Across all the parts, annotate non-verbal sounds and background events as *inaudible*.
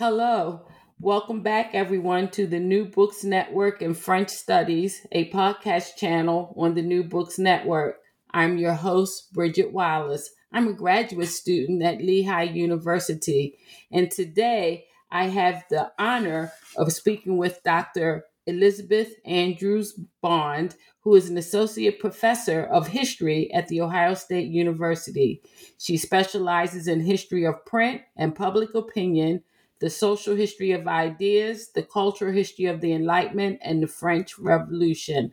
Hello. Welcome back, everyone, to the New Books Network and French Studies, a podcast channel on the New Books Network. I'm your host, Bridget Wallace. I'm a graduate student at Lehigh University, and today I have the honor of speaking with Dr. Elizabeth Andrews Bond, who is an associate professor of history at The Ohio State University. She specializes in history of print and public opinion the social history of ideas, the cultural history of the Enlightenment, and the French Revolution.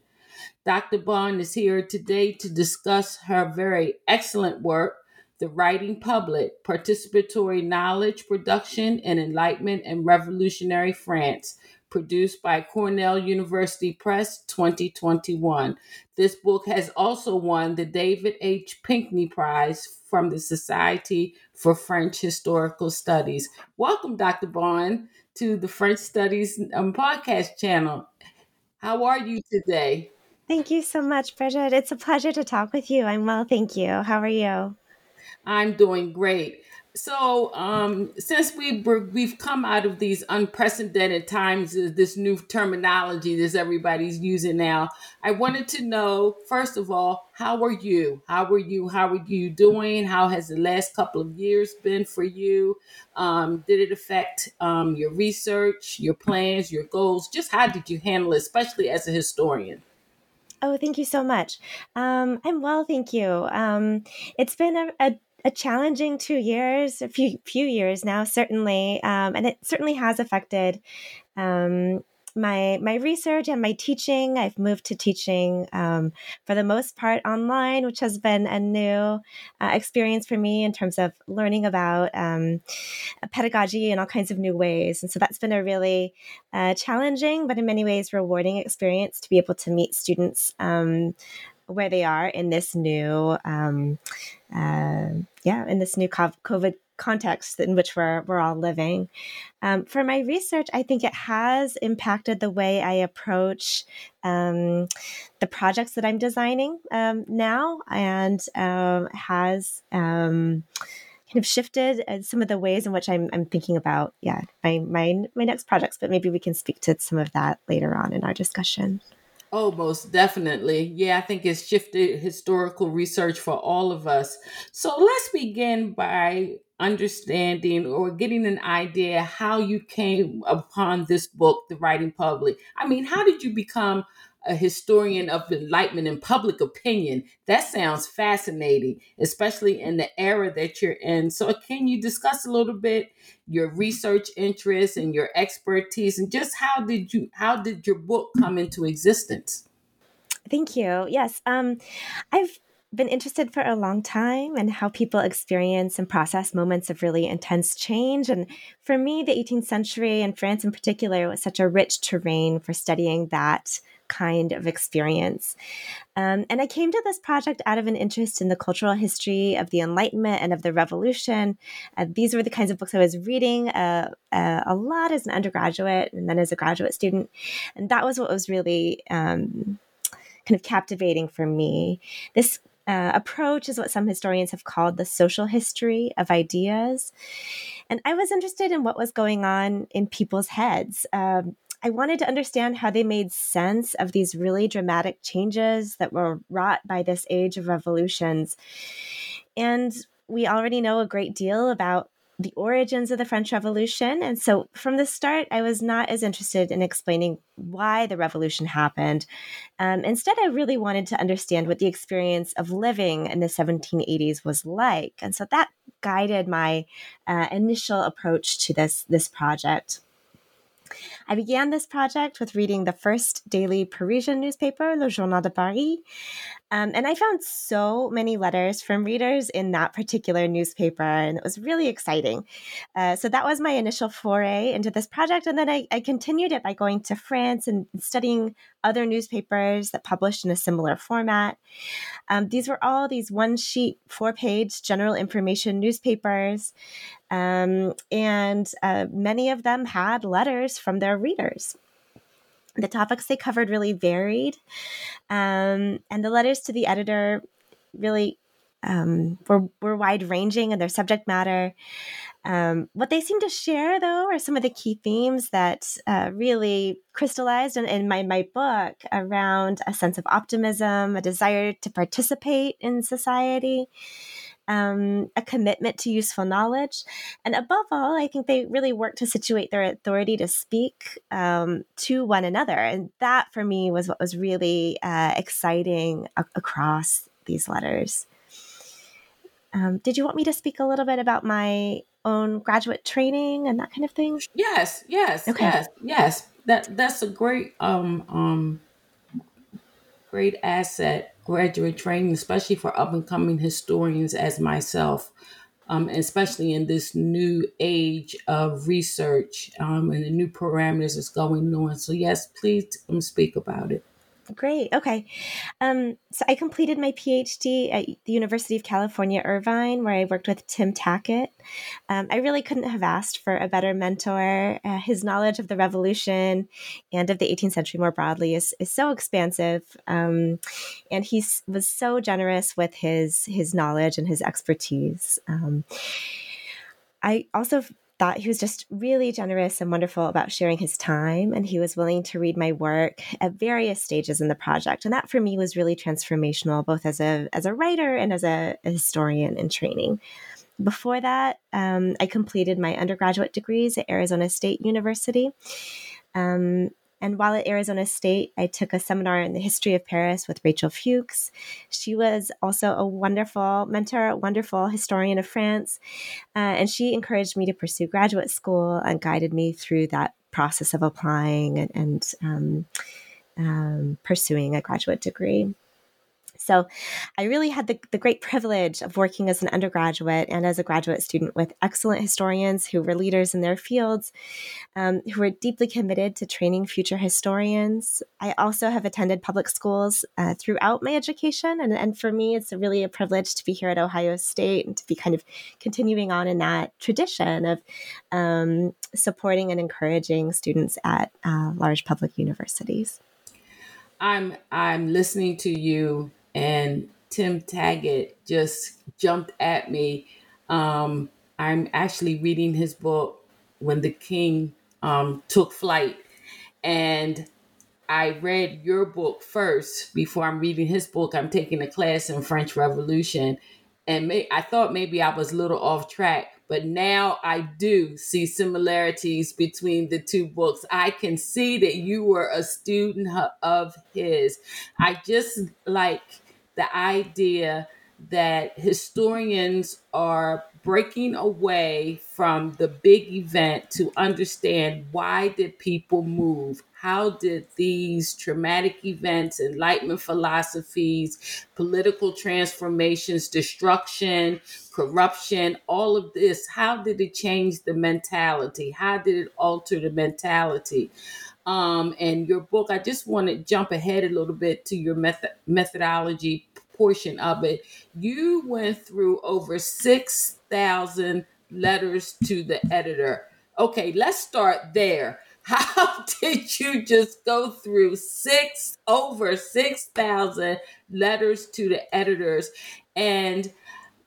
Dr. Bond is here today to discuss her very excellent work, The Writing Public Participatory Knowledge Production in Enlightenment and Revolutionary France, produced by Cornell University Press 2021. This book has also won the David H. Pinkney Prize from the Society for French Historical Studies. Welcome, Dr. Bond, to the French Studies um, podcast channel. How are you today? Thank you so much, Bridget. It's a pleasure to talk with you. I'm well, thank you. How are you? I'm doing great. So, um, since we were, we've come out of these unprecedented times, uh, this new terminology that everybody's using now, I wanted to know first of all, how are you? How are you? How are you doing? How has the last couple of years been for you? Um, did it affect um, your research, your plans, your goals? Just how did you handle it, especially as a historian? Oh, thank you so much. Um, I'm well, thank you. Um, it's been a, a, a challenging two years, a few few years now, certainly, um, and it certainly has affected um, my my research and my teaching. I've moved to teaching um, for the most part online, which has been a new uh, experience for me in terms of learning about um, pedagogy in all kinds of new ways. And so that's been a really uh, challenging, but in many ways rewarding experience to be able to meet students um, where they are in this new, um, uh, yeah, in this new COVID context in which we're we're all living. Um, for my research, I think it has impacted the way I approach um, the projects that I'm designing um, now, and um, has um, kind of shifted uh, some of the ways in which I'm, I'm thinking about, yeah, my, my my next projects. But maybe we can speak to some of that later on in our discussion. Oh, most definitely. Yeah, I think it's shifted historical research for all of us. So let's begin by understanding or getting an idea how you came upon this book, The Writing Public. I mean, how did you become a historian of enlightenment and public opinion? That sounds fascinating, especially in the era that you're in. So, can you discuss a little bit your research interests and your expertise, and just how did you how did your book come into existence? Thank you. Yes, um, I've been interested for a long time and how people experience and process moments of really intense change. And for me, the 18th century and France in particular was such a rich terrain for studying that kind of experience. Um, and I came to this project out of an interest in the cultural history of the Enlightenment and of the Revolution. Uh, these were the kinds of books I was reading uh, uh, a lot as an undergraduate and then as a graduate student. And that was what was really. Um, kind of captivating for me. This uh, approach is what some historians have called the social history of ideas. And I was interested in what was going on in people's heads. Um, I wanted to understand how they made sense of these really dramatic changes that were wrought by this age of revolutions. And we already know a great deal about the origins of the French Revolution. And so from the start, I was not as interested in explaining why the revolution happened. Um, instead, I really wanted to understand what the experience of living in the 1780s was like. And so that guided my uh, initial approach to this, this project. I began this project with reading the first daily Parisian newspaper, Le Journal de Paris. Um, and I found so many letters from readers in that particular newspaper, and it was really exciting. Uh, so that was my initial foray into this project. And then I, I continued it by going to France and studying other newspapers that published in a similar format. Um, these were all these one sheet, four page general information newspapers. Um, and uh, many of them had letters from their readers. The topics they covered really varied, um, and the letters to the editor really um, were, were wide ranging in their subject matter. Um, what they seem to share, though, are some of the key themes that uh, really crystallized in, in, my, my book around a sense of optimism, a desire to participate in society, um, a commitment to useful knowledge. And above all, I think they really work to situate their authority to speak um, to one another. And that for me was what was really uh, exciting a- across these letters. Um, did you want me to speak a little bit about my own graduate training and that kind of thing? Yes, yes, okay. yes, yes. That that's a great um um great asset graduate training, especially for up and coming historians as myself, um, especially in this new age of research um, and the new parameters that's going on. So, yes, please um, speak about it. Great. Okay. Um, so I completed my PhD at the University of California, Irvine, where I worked with Tim Tackett. Um, I really couldn't have asked for a better mentor. Uh, his knowledge of the Revolution and of the 18th century more broadly is, is so expansive, um, and he was so generous with his his knowledge and his expertise. Um, I also thought he was just really generous and wonderful about sharing his time. And he was willing to read my work at various stages in the project. And that for me was really transformational, both as a, as a writer and as a, a historian in training. Before that, um, I completed my undergraduate degrees at Arizona State University. Um, and while at Arizona State, I took a seminar in the history of Paris with Rachel Fuchs. She was also a wonderful mentor, a wonderful historian of France. Uh, and she encouraged me to pursue graduate school and guided me through that process of applying and, and um, um, pursuing a graduate degree. So I really had the, the great privilege of working as an undergraduate and as a graduate student with excellent historians who were leaders in their fields, um, who were deeply committed to training future historians. I also have attended public schools uh, throughout my education. And, and for me, it's really a privilege to be here at Ohio State and to be kind of continuing on in that tradition of um, supporting and encouraging students at uh, large public universities. I'm I'm listening to you and Tim Tackett just jumped at me. Um, I'm actually reading his book when the king um, took flight, and I read your book first before I'm reading his book. I'm taking a class in French Revolution, and may, I thought maybe I was a little off track, but now I do see similarities between the two books. I can see that you were a student of his. I just like the idea that historians are breaking away from the big event to understand why did people move how did these traumatic events enlightenment philosophies political transformations destruction corruption all of this how did it change the mentality how did it alter the mentality um, and your book. I just want to jump ahead a little bit to your method methodology portion of it. You went through over six thousand letters to the editor. Okay, let's start there. *laughs* How did you just go through six over six thousand letters to the editors? And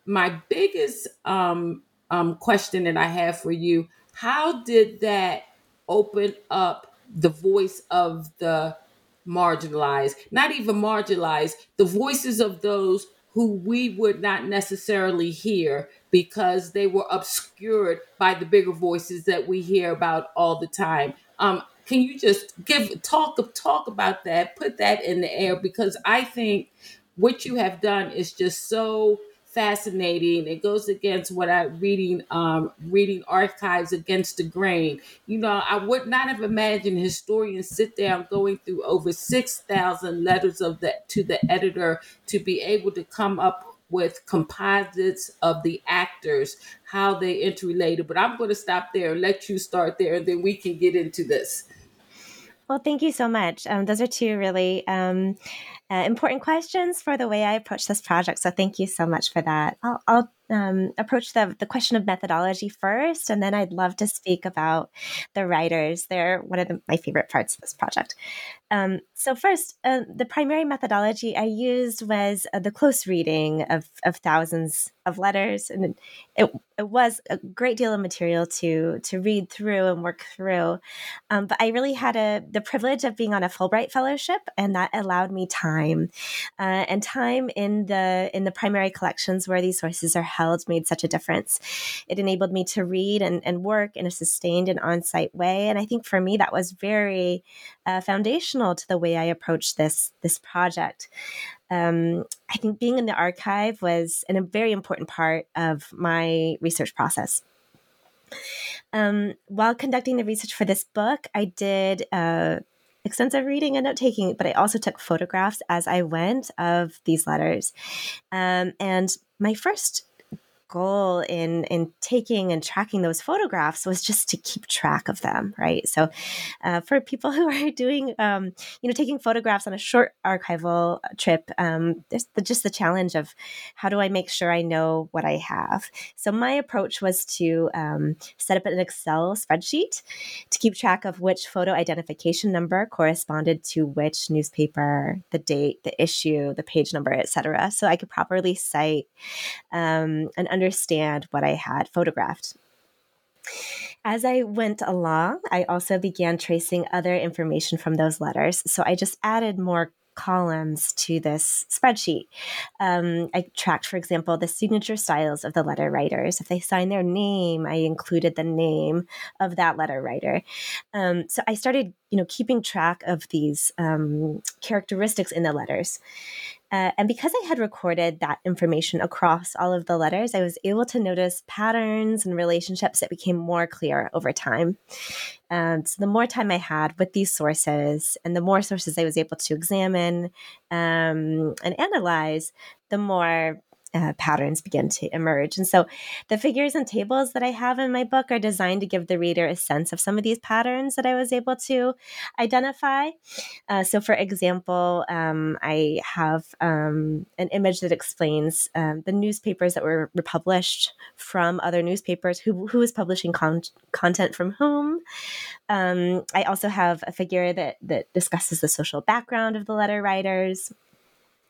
my biggest um, um, question that I have for you: How did that open up the voice of the marginalized, not even marginalized, the voices of those who we would not necessarily hear because they were obscured by the bigger voices that we hear about all the time. Um, can you just give talk talk about that? Put that in the air because I think what you have done is just so fascinating. It goes against what I reading um reading archives against the grain. You know, I would not have imagined historians sit down going through over six thousand letters of that to the editor to be able to come up with composites of the actors, how they interrelated. But I'm going to stop there and let you start there, and then we can get into this. Well, thank you so much. Um, those are two really um, uh, important questions for the way I approach this project. So thank you so much for that. I'll, I'll um, approach the, the question of methodology first, and then I'd love to speak about the writers. They're one of the, my favorite parts of this project. Um, so first, uh, the primary methodology I used was uh, the close reading of, of thousands of letters, and it, it was a great deal of material to to read through and work through. Um, but I really had a the privilege of being on a Fulbright fellowship, and that allowed me time, uh, and time in the in the primary collections where these sources are held made such a difference. It enabled me to read and, and work in a sustained and on site way, and I think for me that was very uh, foundational foundational to the way I approached this this project. Um, I think being in the archive was an, a very important part of my research process. Um, while conducting the research for this book, I did uh, extensive reading and note taking, but I also took photographs as I went of these letters. Um, and my first goal in in taking and tracking those photographs was just to keep track of them right? So uh, for people *laughs* who are doing um, you know taking photographs on a short archival trip um, there's the, just the challenge of how do i make sure i know what i have? So my approach was to um, set up an excel spreadsheet to keep track of which photo identification number corresponded to which newspaper the date the issue the page number etc so i could properly cite um, and understand what I had photographed. As I went along, I also began tracing other information from those letters. So I just added more columns to this spreadsheet. Um, I tracked, for example, the signature styles of the letter writers. If they signed their name, I included the name of that letter writer. Um, so I started, you know, keeping track of these um, characteristics in the letters. Uh, and because I had recorded that information across all of the letters, I was able to notice patterns and relationships that became more clear over time. And so the more time I had with these sources and the more sources I was able to examine um, and analyze, the more uh, patterns begin to emerge. And so the figures and tables that I have in my book are designed to give the reader a sense of some of these patterns that I was able to identify. Uh, so, for example, um, I have um, an image that explains um, the newspapers that were republished from other newspapers, who, who is publishing con- content from whom. Um, I also have a figure that, that discusses the social background of the letter writers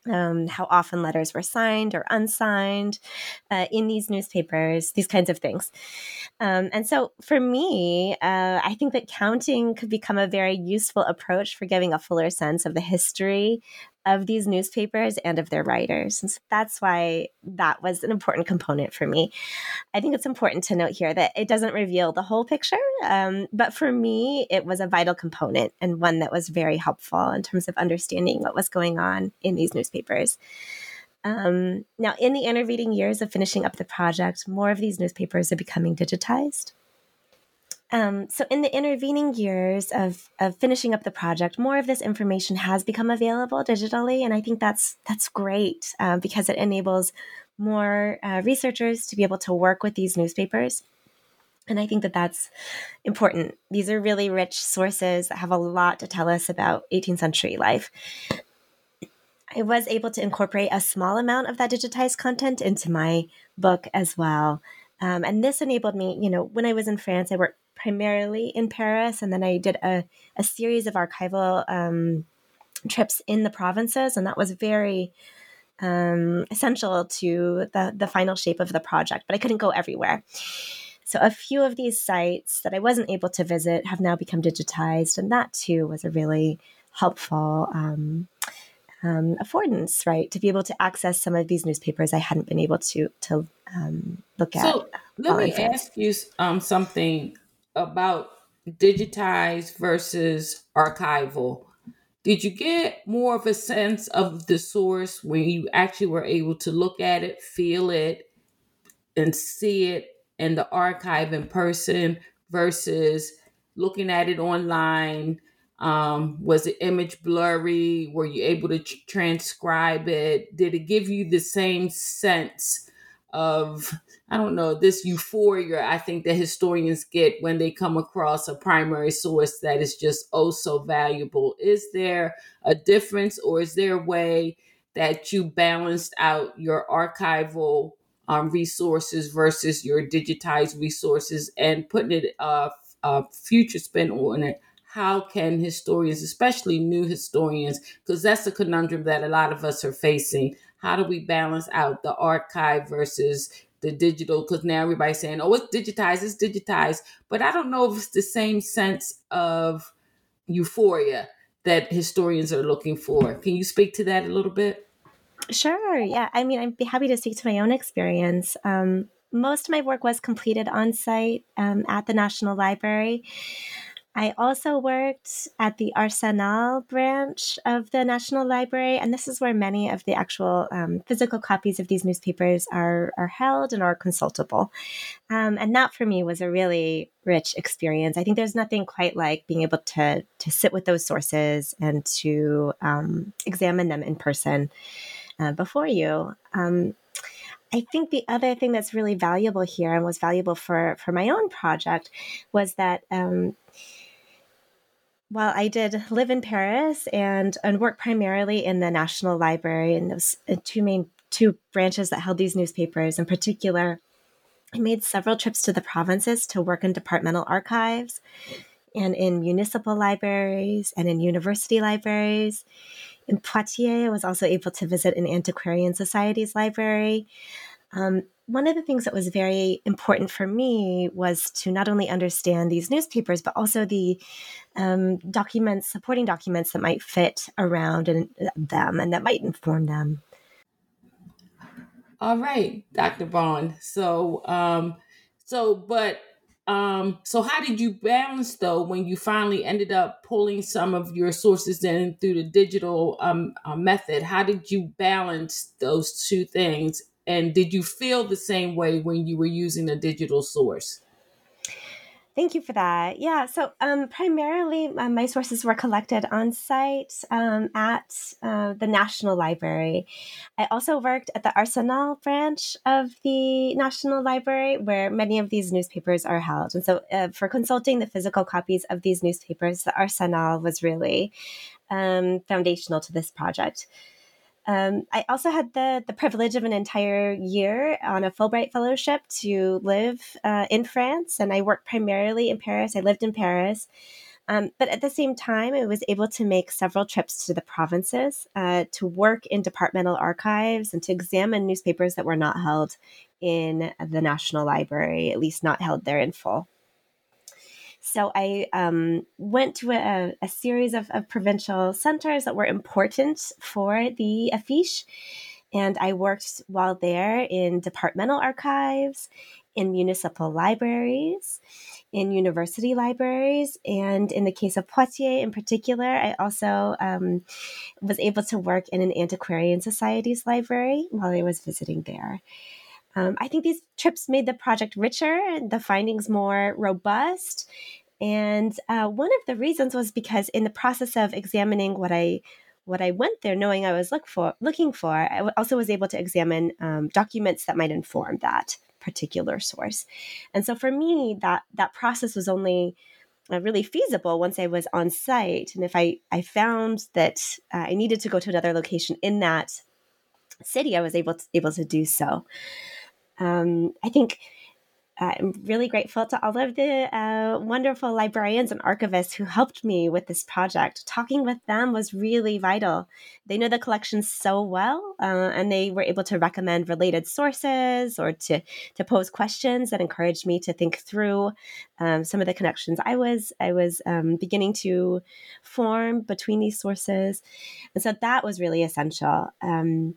um, how often letters were signed or unsigned uh, in these newspapers, these kinds of things. Um, and so for me, uh, I think that counting could become a very useful approach for giving a fuller sense of the history of these newspapers and of their writers. And so that's why that was an important component for me. I think it's important to note here that it doesn't reveal the whole picture, um, but for me, it was a vital component and one that was very helpful in terms of understanding what was going on in these newspapers. Um, now, in the intervening years of finishing up the project, more of these newspapers are becoming digitized. Um, so, in the intervening years of, of finishing up the project, more of this information has become available digitally, and I think that's that's great uh, because it enables more uh, researchers to be able to work with these newspapers. And I think that that's important. These are really rich sources that have a lot to tell us about 18th century life. I was able to incorporate a small amount of that digitized content into my book as well. Um, and this enabled me, you know, when I was in France, I worked primarily in Paris, and then I did a, a series of archival um, trips in the provinces, and that was very um, essential to the the final shape of the project. But I couldn't go everywhere. So a few of these sites that I wasn't able to visit have now become digitized, and that too was a really helpful um, um, affordance, right, to be able to access some of these newspapers I hadn't been able to to um, look at. So let me ask you um, something about digitized versus archival. Did you get more of a sense of the source when you actually were able to look at it, feel it, and see it in the archive in person versus looking at it online? Um, was the image blurry? Were you able to tr- transcribe it? Did it give you the same sense of I don't know, this euphoria I think that historians get when they come across a primary source that is just oh so valuable. Is there a difference or is there a way that you balanced out your archival um, resources versus your digitized resources and putting it uh, a future spin on it? How can historians, especially new historians, because that's a conundrum that a lot of us are facing, how do we balance out the archive versus the digital because now everybody's saying, oh, it's digitized, it's digitized. But I don't know if it's the same sense of euphoria that historians are looking for. Can you speak to that a little bit? Sure. Yeah. I mean, I'd be happy to speak to my own experience. Um, most of my work was completed on site um, at the National Library. I also worked at the Arsenal branch of the National Library, and this is where many of the actual um, physical copies of these newspapers are, are held and are consultable. Um, and that for me was a really rich experience. I think there's nothing quite like being able to, to sit with those sources and to um, examine them in person uh, before you. Um, I think the other thing that's really valuable here and was valuable for, for my own project was that um, while I did live in Paris and and work primarily in the National Library and those uh, two main two branches that held these newspapers in particular, I made several trips to the provinces to work in departmental archives and in municipal libraries and in university libraries. In Poitiers, I was also able to visit an antiquarian society's library. Um, one of the things that was very important for me was to not only understand these newspapers, but also the um, documents, supporting documents that might fit around and, them and that might inform them. All right, Dr. Bond. So, um, so, but, um, so how did you balance though when you finally ended up pulling some of your sources in through the digital um, uh, method? How did you balance those two things and did you feel the same way when you were using a digital source? Thank you for that. Yeah, so um, primarily uh, my sources were collected on site um, at uh, the National Library. I also worked at the Arsenal branch of the National Library, where many of these newspapers are held. And so, uh, for consulting the physical copies of these newspapers, the Arsenal was really um, foundational to this project. Um, I also had the the privilege of an entire year on a Fulbright fellowship to live uh, in France, and I worked primarily in Paris. I lived in Paris, um, but at the same time, I was able to make several trips to the provinces uh, to work in departmental archives and to examine newspapers that were not held in the National Library, at least not held there in full. So I um, went to a, a series of, of, provincial centers that were important for the affiche. And I worked while there in departmental archives, in municipal libraries, in university libraries. And in the case of Poitiers in particular, I also um, was able to work in an antiquarian society's library while I was visiting there. Um, I think these trips made the project richer and the findings more robust. And uh, one of the reasons was because in the process of examining what I what I went there, knowing I was look for looking for, I also was able to examine um, documents that might inform that particular source. And so for me, that that process was only uh, really feasible once I was on site. And if I I found that uh, I needed to go to another location in that city, I was able to, able to do so. Um, I think I'm really grateful to all of the uh, wonderful librarians and archivists who helped me with this project. Talking with them was really vital. They know the collection so well, uh, and they were able to recommend related sources or to to pose questions that encouraged me to think through um, some of the connections I was I was um, beginning to form between these sources, and so that was really essential. Um,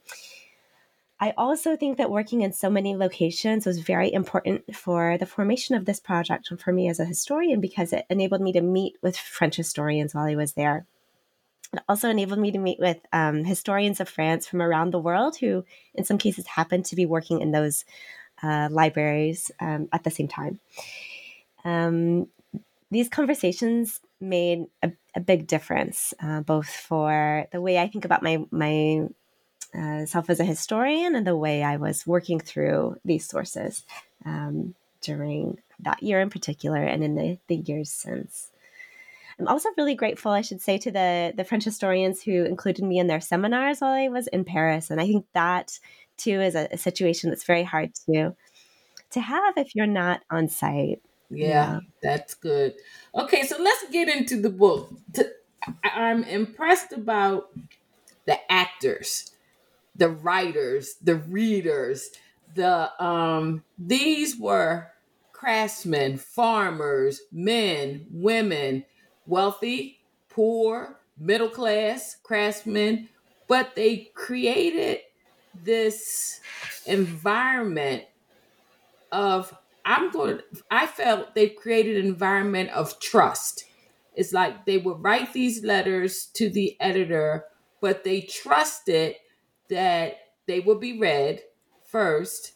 I also think that working in so many locations was very important for the formation of this project and for me as a historian because it enabled me to meet with French historians while I was there. It also enabled me to meet with um, historians of France from around the world who, in some cases, happened to be working in those uh, libraries um, at the same time. Um, these conversations made a, a big difference, uh, both for the way I think about my my uh, self as a historian and the way I was working through these sources um, during that year in particular and in the, the years since. I'm also really grateful, I should say, to the, the French historians who included me in their seminars while I was in Paris. And I think that, too, is a, a situation that's very hard to, to have if you're not on site. Yeah, yeah, that's good. Okay, so let's get into the book. I'm impressed about the actors the writers, the readers, the um these were craftsmen, farmers, men, women, wealthy, poor, middle class craftsmen, but they created this environment of I'm going to, I felt they created an environment of trust. It's like they would write these letters to the editor, but they trusted that they will be read first,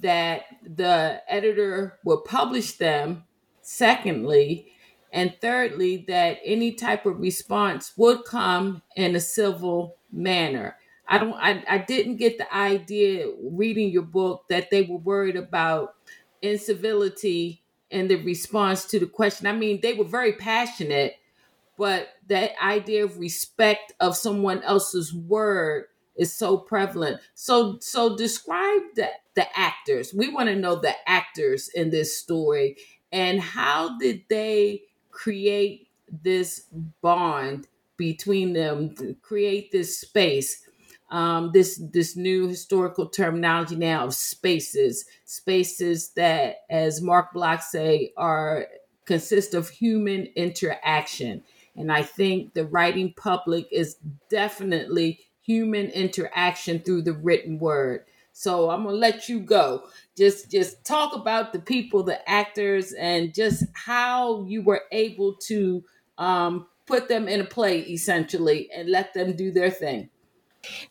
that the editor will publish them secondly, and thirdly, that any type of response would come in a civil manner. I don't I, I didn't get the idea reading your book that they were worried about incivility in the response to the question. I mean, they were very passionate, but that idea of respect of someone else's word is so prevalent. So so describe the the actors. We want to know the actors in this story and how did they create this bond between them, create this space. Um, this this new historical terminology now of spaces, spaces that, as Marc Bloch say, are consist of human interaction. And I think the writing public is definitely human interaction through the written word. So I'm gonna let you go. Just just talk about the people, the actors, and just how you were able to um, put them in a play essentially and let them do their thing.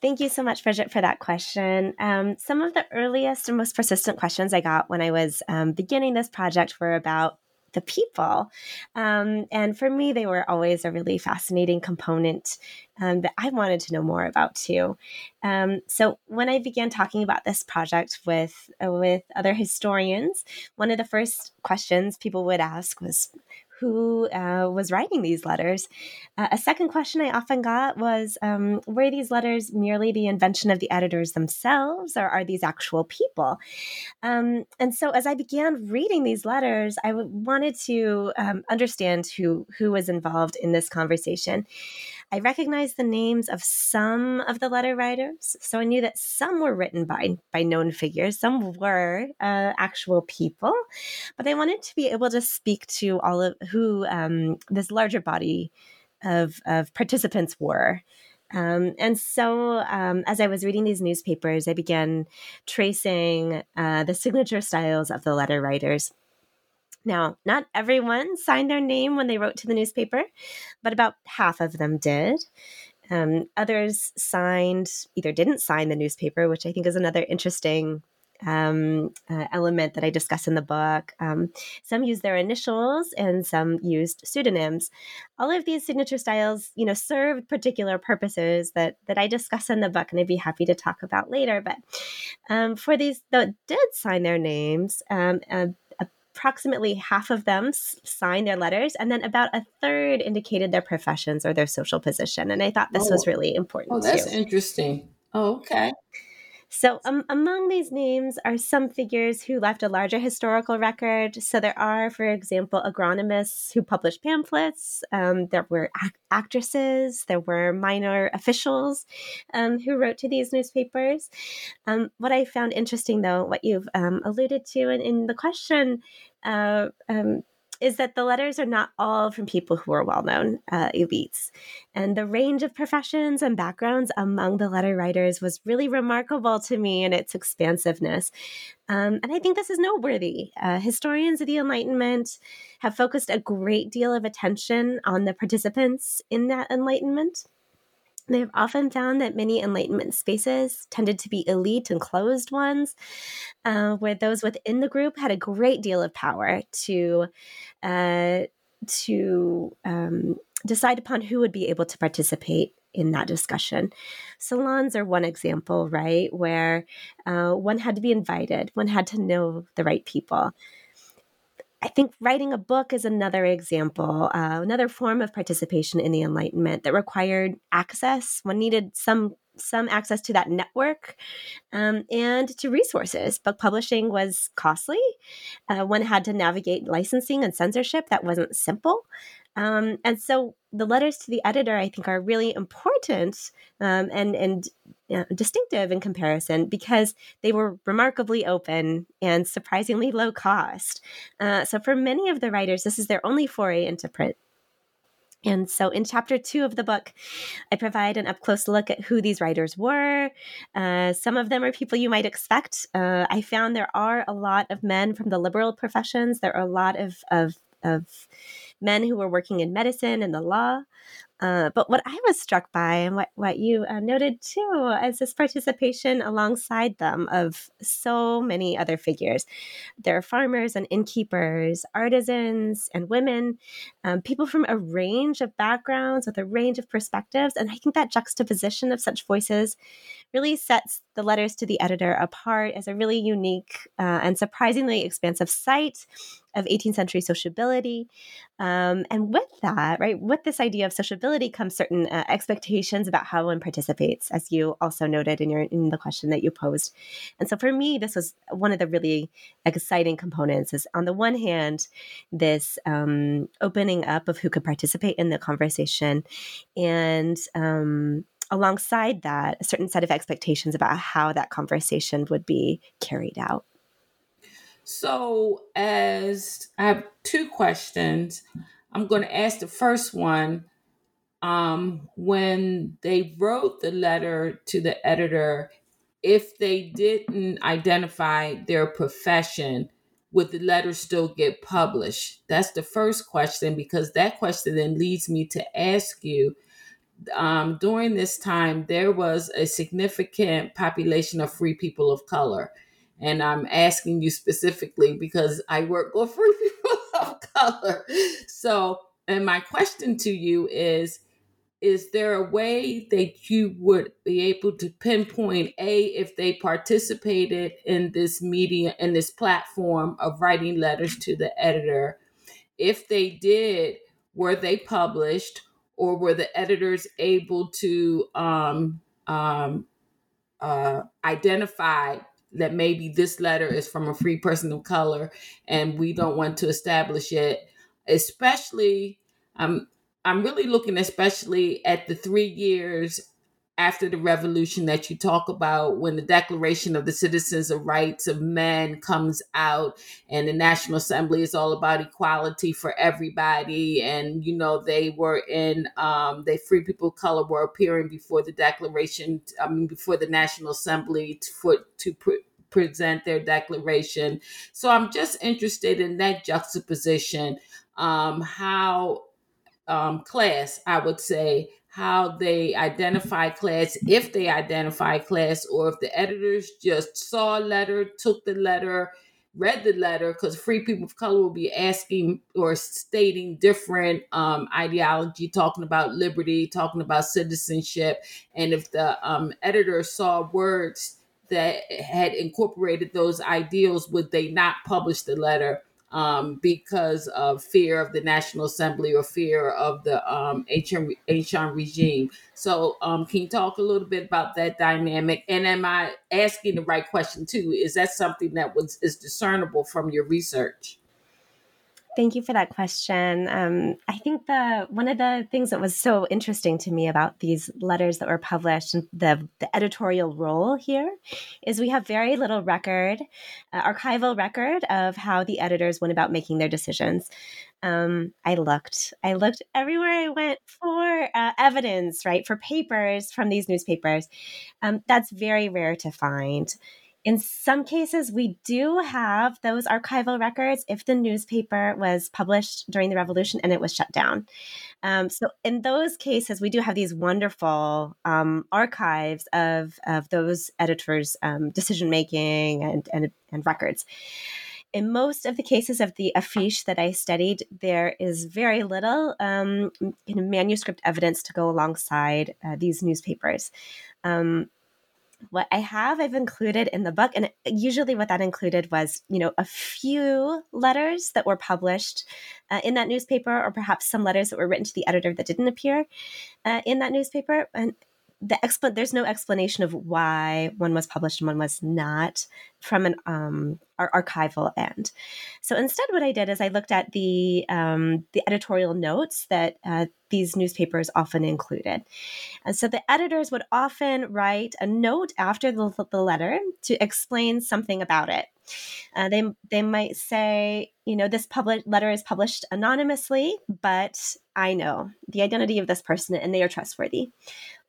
Thank you so much, Bridget, for that question. Um, some of the earliest and most persistent questions I got when I was um, beginning this project were about the people. Um, and for me, they were always a really fascinating component um, that I wanted to know more about too. Um, so when I began talking about this project with uh, with other historians, one of the first questions people would ask was, who uh, was writing these letters. Uh, a second question I often got was um, Were these letters merely the invention of the editors themselves, or are these actual people? Um, and so as I began reading these letters, I wanted to um, understand who, who was involved in this conversation. I recognized the names of some of the letter writers, so I knew that some were written by by known figures, some were uh, actual people, but I wanted to be able to speak to all of who um, this larger body of of participants were. Um, and so, um, as I was reading these newspapers, I began tracing uh, the signature styles of the letter writers. Now, not everyone signed their name when they wrote to the newspaper, but about half of them did. Um, others signed, either didn't sign the newspaper, which I think is another interesting um, uh, element that I discuss in the book. Um, some used their initials and some used pseudonyms. All of these signature styles, you know, served particular purposes that that I discuss in the book, and I'd be happy to talk about later. But um, for these that did sign their names, uh, approximately half of them signed their letters, and then about a third indicated their professions or their social position. And I thought this oh. was really important. Oh, that's too. interesting. Oh, okay. So, um, among these names are some figures who left a larger historical record. So, there are, for example, agronomists who published pamphlets. Um, there were ac- actresses. There were minor officials um, who wrote to these newspapers. Um, what I found interesting, though, what you've um, alluded to in, in the question, uh, um, is that the letters are not all from people who are well known uh, elites. And the range of professions and backgrounds among the letter writers was really remarkable to me in its expansiveness. Um, and I think this is noteworthy. Uh, historians of the Enlightenment have focused a great deal of attention on the participants in that Enlightenment. They've often found that many Enlightenment spaces tended to be elite and closed ones, uh, where those within the group had a great deal of power to uh, to um, decide upon who would be able to participate in that discussion. Salons are one example, right, where uh, one had to be invited, one had to know the right people. I think writing a book is another example, uh, another form of participation in the Enlightenment that required access. One needed some some access to that network um, and to resources. Book publishing was costly. Uh, one had to navigate licensing and censorship that wasn't simple. Um, and so the letters to the editor, I think, are really important um, and and distinctive in comparison because they were remarkably open and surprisingly low cost. Uh, so for many of the writers, this is their only foray into print. And so in chapter two of the book, I provide an up close look at who these writers were. Uh, some of them are people you might expect. Uh, I found there are a lot of men from the liberal professions, there are a lot of, of, of men who were working in medicine and the law. Uh, but what I was struck by, and what, what you uh, noted too, is this participation alongside them of so many other figures. There are farmers and innkeepers, artisans and women, um, people from a range of backgrounds with a range of perspectives. And I think that juxtaposition of such voices really sets the letters to the editor apart as a really unique uh, and surprisingly expansive site of 18th century sociability. Um, and with that, right, with this idea of sociability comes certain uh, expectations about how one participates, as you also noted in your in the question that you posed. And so for me, this was one of the really exciting components. Is on the one hand, this um, opening up of who could participate in the conversation, and um, alongside that, a certain set of expectations about how that conversation would be carried out. So, as I have two questions, I'm going to ask the first one. Um, when they wrote the letter to the editor, if they didn't identify their profession, would the letter still get published? That's the first question because that question then leads me to ask you um, during this time, there was a significant population of free people of color. And I'm asking you specifically because I work with *laughs* free people of color. So, and my question to you is Is there a way that you would be able to pinpoint A, if they participated in this media, in this platform of writing letters to the editor? If they did, were they published? Or were the editors able to um, um, uh, identify that maybe this letter is from a free person of color and we don't want to establish it especially um, i'm really looking especially at the three years after the revolution that you talk about when the declaration of the citizens of rights of men comes out and the national assembly is all about equality for everybody and you know they were in um they free people of color were appearing before the declaration i mean before the national assembly to, for, to pre- present their declaration. So i'm just interested in that juxtaposition. Um how um class i would say how they identify class, if they identify class, or if the editors just saw a letter, took the letter, read the letter, because free people of color will be asking or stating different um, ideology, talking about liberty, talking about citizenship. And if the um, editor saw words that had incorporated those ideals, would they not publish the letter? Um, because of fear of the National Assembly or fear of the um, ancient regime. So, um, can you talk a little bit about that dynamic? And am I asking the right question too? Is that something that was is discernible from your research? Thank you for that question. Um, I think the one of the things that was so interesting to me about these letters that were published and the, the editorial role here is we have very little record, uh, archival record of how the editors went about making their decisions. Um, I looked, I looked everywhere I went for uh, evidence, right, for papers from these newspapers. Um, that's very rare to find. In some cases, we do have those archival records if the newspaper was published during the revolution and it was shut down. Um, so, in those cases, we do have these wonderful um, archives of, of those editors' um, decision making and, and, and records in most of the cases of the affiche that I studied, there is very little um, manuscript evidence to go alongside uh, these newspapers. What I have, I've included in the book. And usually, what that included was, you know, a few letters that were published uh, in that newspaper, or perhaps some letters that were written to the editor that didn't appear uh, in that newspaper. And the expl- there's no explanation of why one was published and one was not from an um, archival end. So instead, what I did is I looked at the um, the editorial notes that uh, these newspapers often included, and so the editors would often write a note after the, the letter to explain something about it. Uh, they they might say, you know, this public letter is published anonymously, but I know the identity of this person and they are trustworthy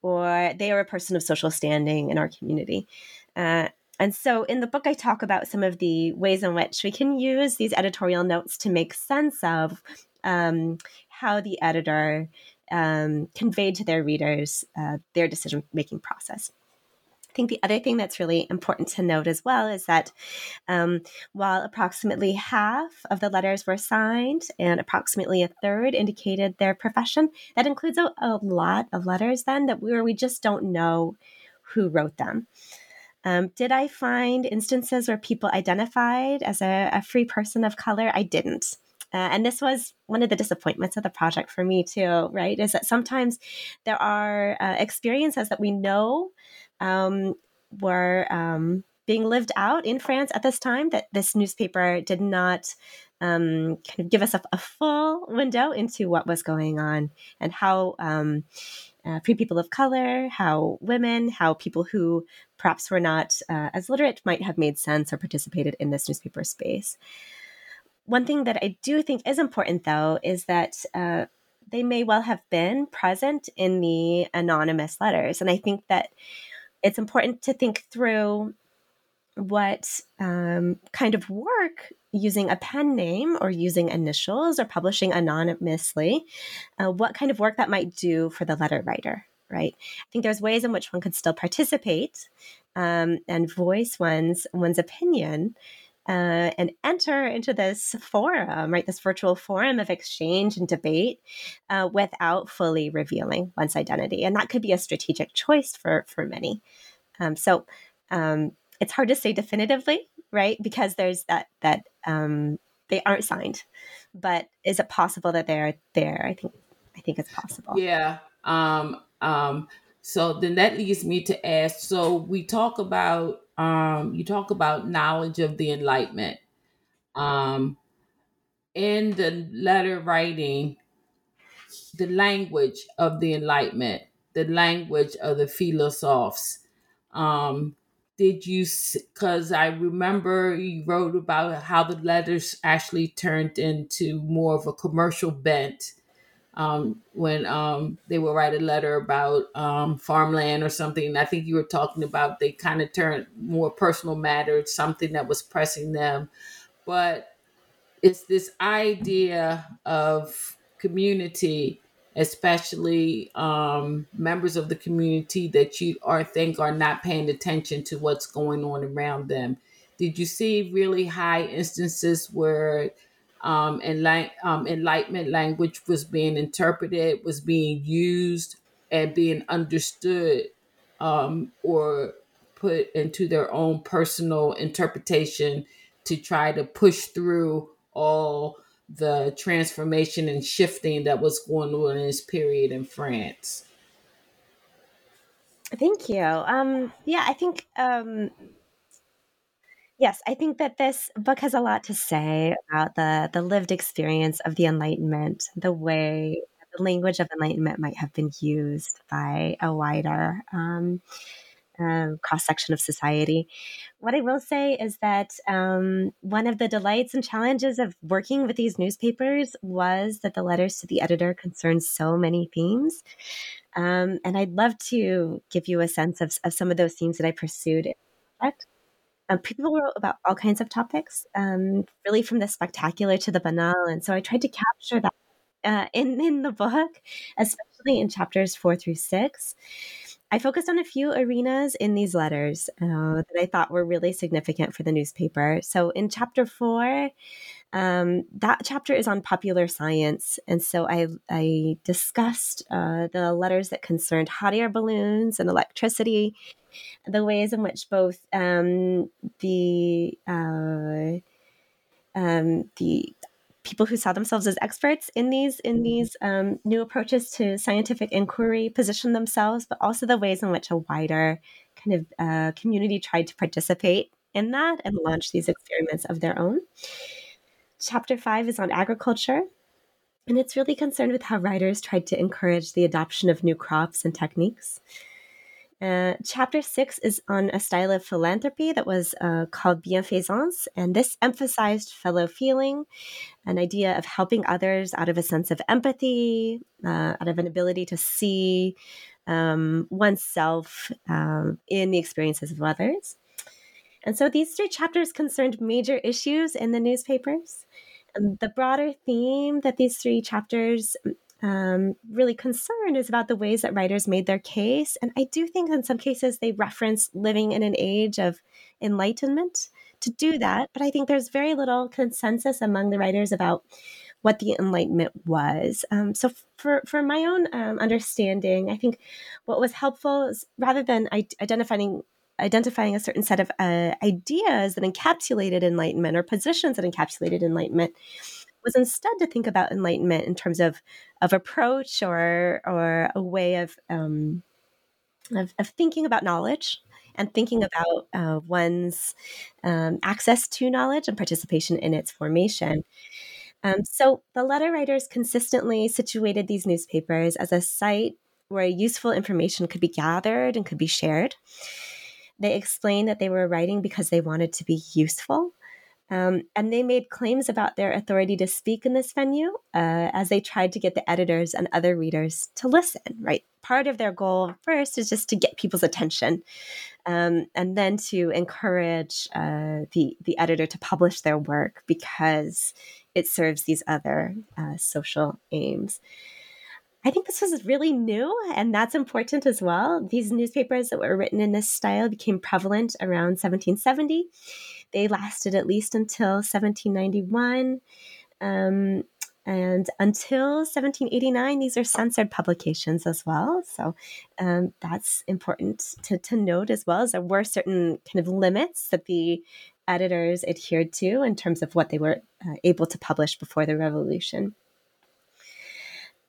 or they are a person of social standing in our community. Uh, and so in the book, I talk about some of the ways in which we can use these editorial notes to make sense of um, how the editor um, conveyed to their readers uh, their decision making process. I think the other thing that's really important to note as well is that um, while approximately half of the letters were signed and approximately a third indicated their profession, that includes a, a lot of letters then that where we just don't know who wrote them. Um, did I find instances where people identified as a, a free person of color? I didn't. Uh, and this was one of the disappointments of the project for me too, right? Is that sometimes there are uh, experiences that we know um, were um, being lived out in France at this time that this newspaper did not um, kind of give us a, a, full window into what was going on and how um, uh, free people of color, how women, how people who perhaps were not uh, as literate might have made sense or participated in this newspaper space. One thing that I do think is important, though, is that uh, they may well have been present in the anonymous letters. And I think that it's important to think through what um, kind of work using a pen name or using initials or publishing anonymously, uh, what kind of work that might do for the letter writer, right? I think there's ways in which one could still participate um, and voice one's one's opinion. Uh, and enter into this forum, right? This virtual forum of exchange and debate uh, without fully revealing one's identity, and that could be a strategic choice for for many. Um, so um, it's hard to say definitively, right? Because there's that that um, they aren't signed, but is it possible that they're there? I think I think it's possible. Yeah. Um, um, so then that leads me to ask. So we talk about um, you talk about knowledge of the Enlightenment. Um, in the letter writing, the language of the Enlightenment, the language of the philosophes um, did you? Because I remember you wrote about how the letters actually turned into more of a commercial bent. Um, when um, they would write a letter about um, farmland or something. I think you were talking about they kind of turned more personal matters, something that was pressing them. But it's this idea of community especially um, members of the community that you are think are not paying attention to what's going on around them. Did you see really high instances where um, um, enlightenment language was being interpreted, was being used, and being understood um, or put into their own personal interpretation to try to push through all the transformation and shifting that was going on in this period in France. Thank you. Um, yeah, I think um, yes, I think that this book has a lot to say about the the lived experience of the Enlightenment, the way the language of enlightenment might have been used by a wider um, um, cross section of society. What I will say is that um, one of the delights and challenges of working with these newspapers was that the letters to the editor concerned so many themes. Um, and I'd love to give you a sense of, of some of those themes that I pursued. Um, people wrote about all kinds of topics, um, really from the spectacular to the banal. And so I tried to capture that uh, in, in the book, especially in chapters four through six. I focused on a few arenas in these letters uh, that I thought were really significant for the newspaper. So in chapter four, um, that chapter is on popular science. And so I, I discussed uh, the letters that concerned hot air balloons and electricity, the ways in which both um, the uh, um, the people who saw themselves as experts in these in these um, new approaches to scientific inquiry position themselves, but also the ways in which a wider kind of uh, community tried to participate in that and launch these experiments of their own. Chapter five is on agriculture. And it's really concerned with how writers tried to encourage the adoption of new crops and techniques. Uh, chapter six is on a style of philanthropy that was uh, called bienfaisance, and this emphasized fellow feeling, an idea of helping others out of a sense of empathy, uh, out of an ability to see um, oneself um, in the experiences of others. And so these three chapters concerned major issues in the newspapers. And the broader theme that these three chapters um, really concerned is about the ways that writers made their case. And I do think in some cases they reference living in an age of enlightenment to do that. But I think there's very little consensus among the writers about what the Enlightenment was. Um, so, for, for my own um, understanding, I think what was helpful is rather than identifying identifying a certain set of uh, ideas that encapsulated enlightenment or positions that encapsulated enlightenment was instead to think about enlightenment in terms of of approach or or a way of um, of, of thinking about knowledge and thinking about uh, one's um, access to knowledge and participation in its formation. Um, so the letter writers consistently situated these newspapers as a site where useful information could be gathered and could be shared. They explained that they were writing because they wanted to be useful um, and they made claims about their authority to speak in this venue uh, as they tried to get the editors and other readers to listen, right? Part of their goal first is just to get people's attention um, and then to encourage uh, the, the editor to publish their work because it serves these other uh, social aims. I think this was really new, and that's important as well. These newspapers that were written in this style became prevalent around 1770 they lasted at least until 1791. Um, and until 1789, these are censored publications as well. So um, that's important to, to note as well as there were certain kind of limits that the editors adhered to in terms of what they were uh, able to publish before the revolution.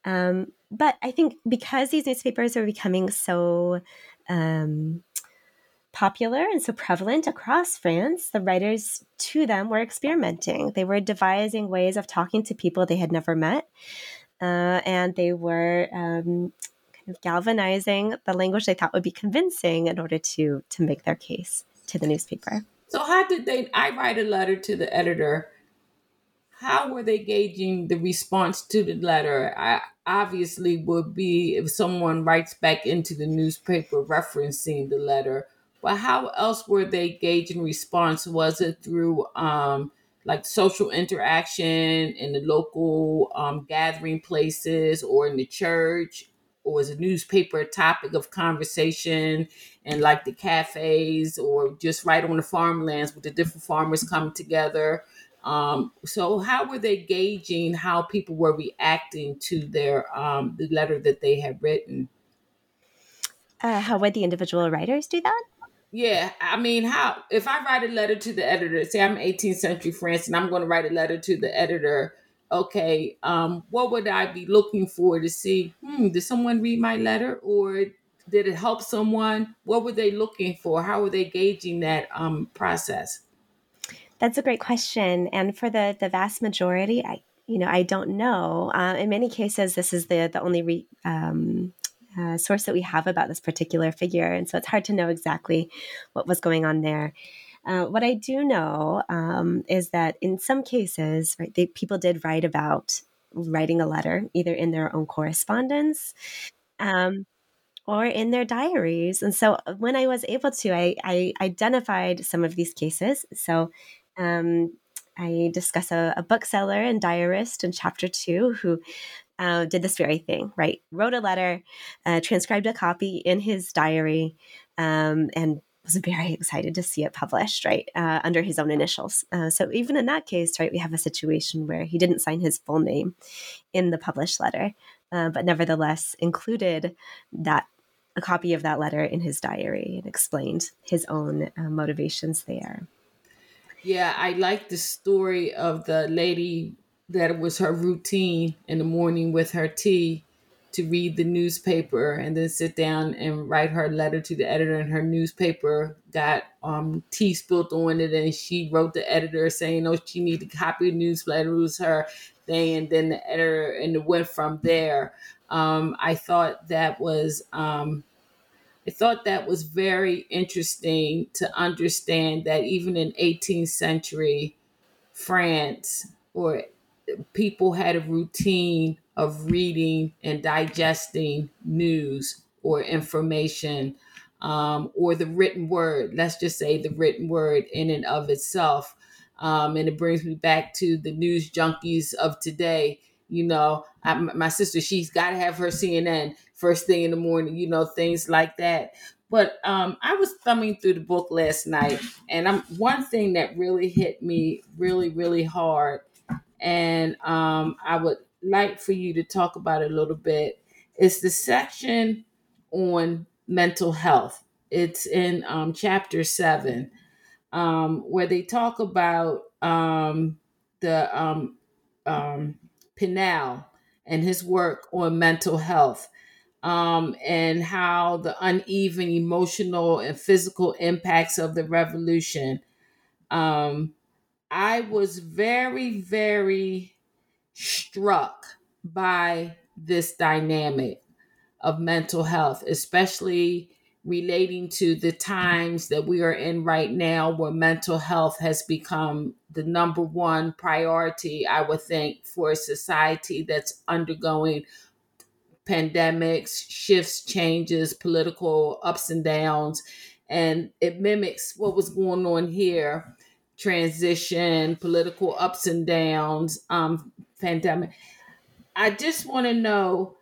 Um, but I think because these newspapers are becoming so um, popular and so prevalent across France, the writers to them were experimenting. They were devising ways of talking to people they had never met, uh, and they were um, kind of galvanizing the language they thought would be convincing in order to to make their case to the newspaper. So, how did they? I write a letter to the editor. How were they gauging the response to the letter? I obviously would be if someone writes back into the newspaper referencing the letter but how else were they gauging response? Was it through um, like social interaction in the local um, gathering places or in the church? Or was a newspaper a topic of conversation and like the cafes or just right on the farmlands with the different farmers coming together? Um, so how were they gauging how people were reacting to their um, the letter that they had written? Uh, how would the individual writers do that? Yeah, I mean, how if I write a letter to the editor, say I'm 18th century France, and I'm going to write a letter to the editor. Okay, um, what would I be looking for to see? Hmm, did someone read my letter, or did it help someone? What were they looking for? How were they gauging that um, process? That's a great question, and for the the vast majority, I you know I don't know. Uh, in many cases, this is the the only re, um, uh, source that we have about this particular figure, and so it's hard to know exactly what was going on there. Uh, what I do know um, is that in some cases, right, they, people did write about writing a letter, either in their own correspondence. Um, or in their diaries. And so when I was able to, I, I identified some of these cases. So um, I discuss a, a, bookseller and diarist in chapter two who uh, did this very thing, right? Wrote a letter, uh, transcribed a copy in his diary, um, and was very excited to see it published, right, uh, under his own initials. Uh, so even in that case, right, we have a situation where he didn't sign his full name in the published letter, uh, but nevertheless included that a copy of that letter in his diary and explained his own uh, motivations there. Yeah, I like the story of the lady that was her routine in the morning with her tea to read the newspaper and then sit down and write her letter to the editor and her newspaper got um, tea spilled on it and she wrote the editor saying oh she needed a copy the newsletter. It was her thing and then the editor and it went from there. Um, I thought that was um, I thought that was very interesting to understand that even in 18th century France, or people had a routine of reading and digesting news or information um, or the written word. Let's just say the written word in and of itself. Um, and it brings me back to the news junkies of today you know, I, my sister, she's got to have her CNN first thing in the morning, you know, things like that. But um, I was thumbing through the book last night, and I'm one thing that really hit me really, really hard, and um, I would like for you to talk about it a little bit. Is the section on mental health. It's in um, chapter seven, um, where they talk about um, the um, um, Pinel and his work on mental health um, and how the uneven emotional and physical impacts of the revolution. Um, I was very, very struck by this dynamic of mental health, especially relating to the times that we are in right now where mental health has become the number one priority, I would think, for a society that's undergoing pandemics, shifts, changes, political ups and downs. And it mimics what was going on here transition, political ups and downs, um, pandemic. I just want to know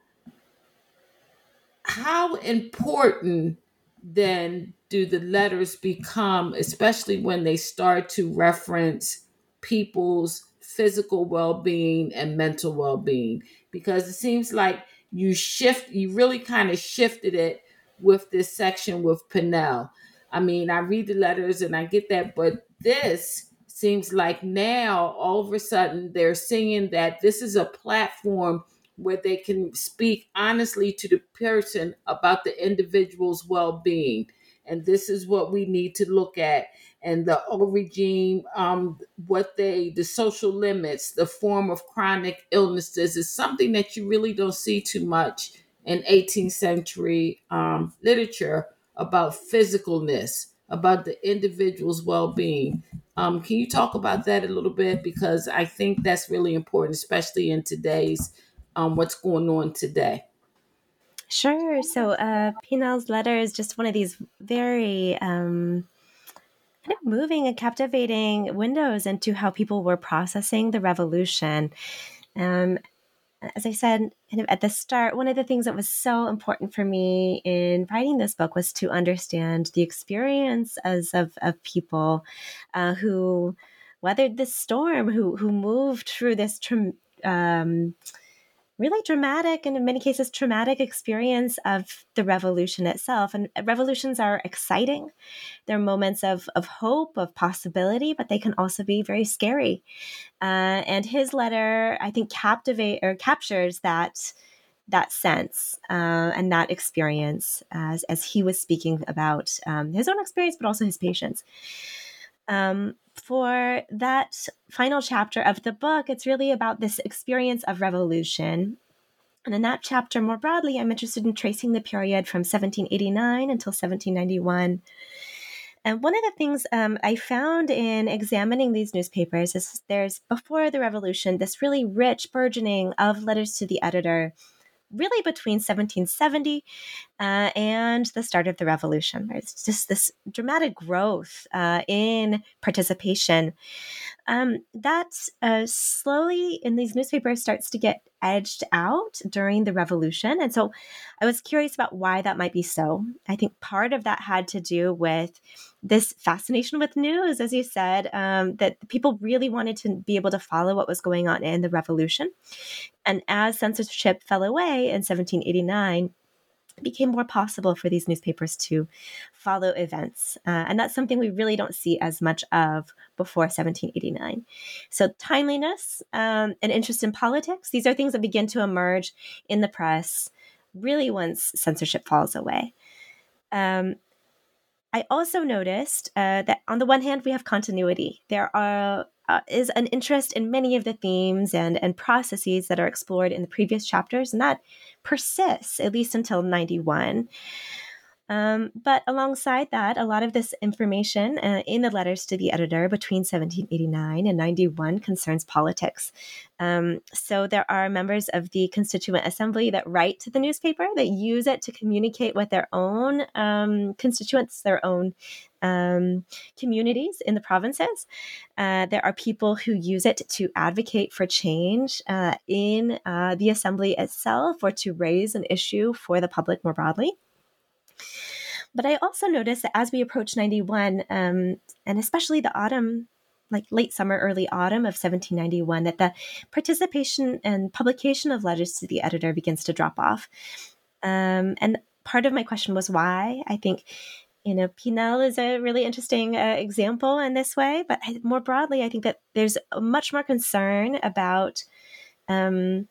how important then do the letters become, especially when they start to reference people's physical well being and mental well being? Because it seems like you shift, you really kind of shifted it with this section with Pinel. I mean, I read the letters and I get that, but this seems like now all of a sudden they're saying that this is a platform where they can speak honestly to the person about the individual's well being. And this is what we need to look at. And the old regime, um, what they, the social limits, the form of chronic illnesses is something that you really don't see too much in 18th century um, literature about physicalness, about the individual's well being. Um, can you talk about that a little bit? Because I think that's really important, especially in today's um, what's going on today. Sure. So, uh, Pinel's letter is just one of these very um, kind of moving and captivating windows into how people were processing the revolution. Um, as I said kind of at the start, one of the things that was so important for me in writing this book was to understand the experience as of, of people uh, who weathered this storm, who who moved through this um, really dramatic and in many cases traumatic experience of the revolution itself. And revolutions are exciting. They're moments of, of hope, of possibility, but they can also be very scary. Uh, and his letter, I think, captivate or captures that that sense uh, and that experience as, as he was speaking about um, his own experience, but also his patients. Um, for that final chapter of the book, it's really about this experience of revolution. And in that chapter, more broadly, I'm interested in tracing the period from 1789 until 1791. And one of the things um, I found in examining these newspapers is there's, before the revolution, this really rich burgeoning of letters to the editor really between 1770 uh, and the start of the revolution. It's just this dramatic growth uh, in participation um, that uh, slowly in these newspapers starts to get edged out during the revolution. And so I was curious about why that might be so. I think part of that had to do with this fascination with news, as you said, um, that people really wanted to be able to follow what was going on in the revolution. And as censorship fell away in 1789, it became more possible for these newspapers to follow events. Uh, and that's something we really don't see as much of before 1789. So, timeliness um, and interest in politics, these are things that begin to emerge in the press really once censorship falls away. Um, I also noticed uh, that on the one hand, we have continuity. There are uh, is an interest in many of the themes and, and processes that are explored in the previous chapters, and that persists at least until 91. Um, but alongside that, a lot of this information uh, in the letters to the editor between 1789 and 91 concerns politics. Um, so there are members of the Constituent Assembly that write to the newspaper, that use it to communicate with their own um, constituents, their own um, communities in the provinces. Uh, there are people who use it to advocate for change uh, in uh, the assembly itself or to raise an issue for the public more broadly. But I also noticed that as we approach 91, um, and especially the autumn, like late summer, early autumn of 1791, that the participation and publication of letters to the editor begins to drop off. Um, and part of my question was why. I think you know, Pinel is a really interesting uh, example in this way. But more broadly, I think that there's much more concern about um,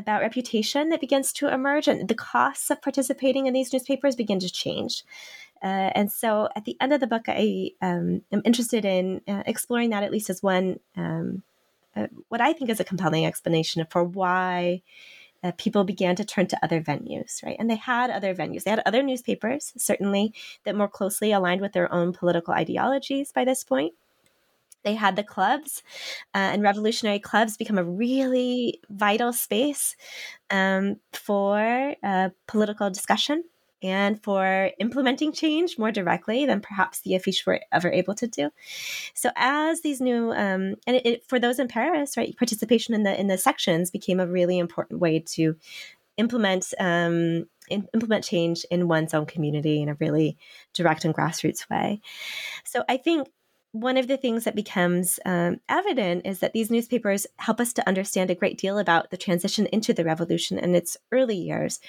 about reputation that begins to emerge, and the costs of participating in these newspapers begin to change. Uh, and so, at the end of the book, I um, am interested in uh, exploring that at least as one, um, uh, what I think is a compelling explanation for why uh, people began to turn to other venues, right? And they had other venues. They had other newspapers, certainly, that more closely aligned with their own political ideologies by this point they had the clubs uh, and revolutionary clubs become a really vital space um, for uh, political discussion and for implementing change more directly than perhaps the affiche were ever able to do. So as these new um, and it, it, for those in Paris, right, participation in the in the sections became a really important way to implement um, implement change in one's own community in a really direct and grassroots way. So I think one of the things that becomes um, evident is that these newspapers help us to understand a great deal about the transition into the revolution in its early years.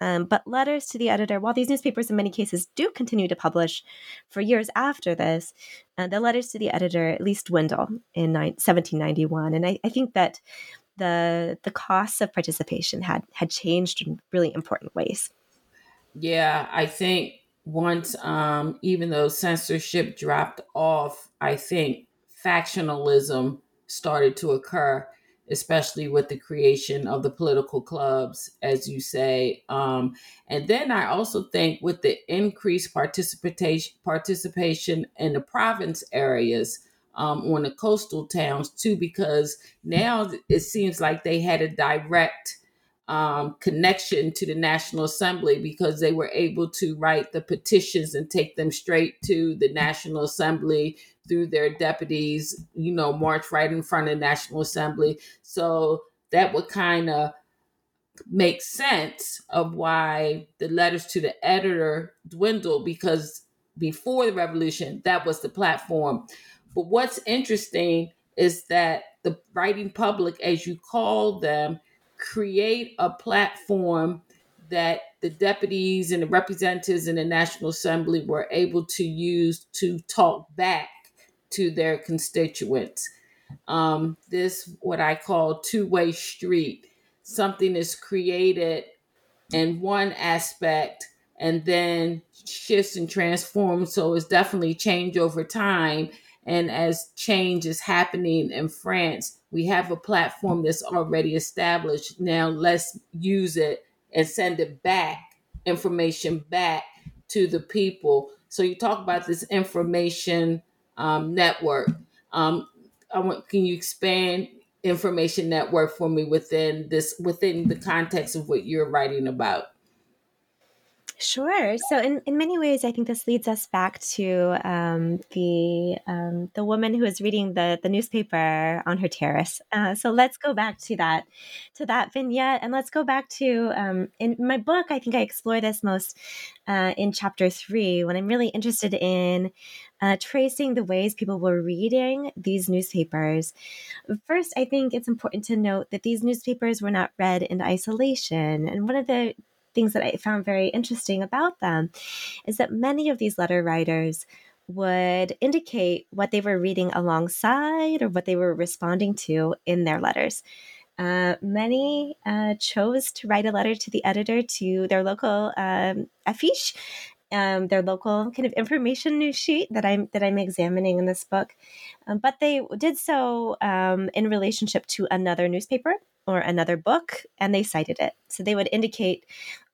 Um, but letters to the editor, while these newspapers in many cases do continue to publish for years after this, uh, the letters to the editor at least dwindle in ni- 1791. And I, I think that the the costs of participation had had changed in really important ways. Yeah, I think once um, even though censorship dropped off, I think factionalism started to occur, especially with the creation of the political clubs, as you say. Um, and then I also think with the increased participation participation in the province areas. Um, on the coastal towns too, because now it seems like they had a direct um, connection to the National Assembly because they were able to write the petitions and take them straight to the National Assembly through their deputies, you know, march right in front of the National Assembly. So that would kind of make sense of why the letters to the editor dwindled because before the revolution, that was the platform. But what's interesting is that the writing public, as you call them, create a platform that the deputies and the representatives in the National Assembly were able to use to talk back to their constituents. Um, this, what I call two way street, something is created in one aspect and then shifts and transforms. So it's definitely change over time. And as change is happening in France, we have a platform that's already established. Now let's use it and send it back, information back to the people. So you talk about this information um, network. Um, I want, can you expand information network for me within this within the context of what you're writing about? Sure. So, in, in many ways, I think this leads us back to um, the um, the woman who was reading the the newspaper on her terrace. Uh, so let's go back to that to that vignette, and let's go back to um, in my book. I think I explore this most uh, in chapter three when I'm really interested in uh, tracing the ways people were reading these newspapers. First, I think it's important to note that these newspapers were not read in isolation, and one of the things that I found very interesting about them is that many of these letter writers would indicate what they were reading alongside or what they were responding to in their letters. Uh, many uh, chose to write a letter to the editor to their local um, affiche, um, their local kind of information news sheet that I'm that I'm examining in this book, um, but they did so um, in relationship to another newspaper or another book and they cited it. So they would indicate,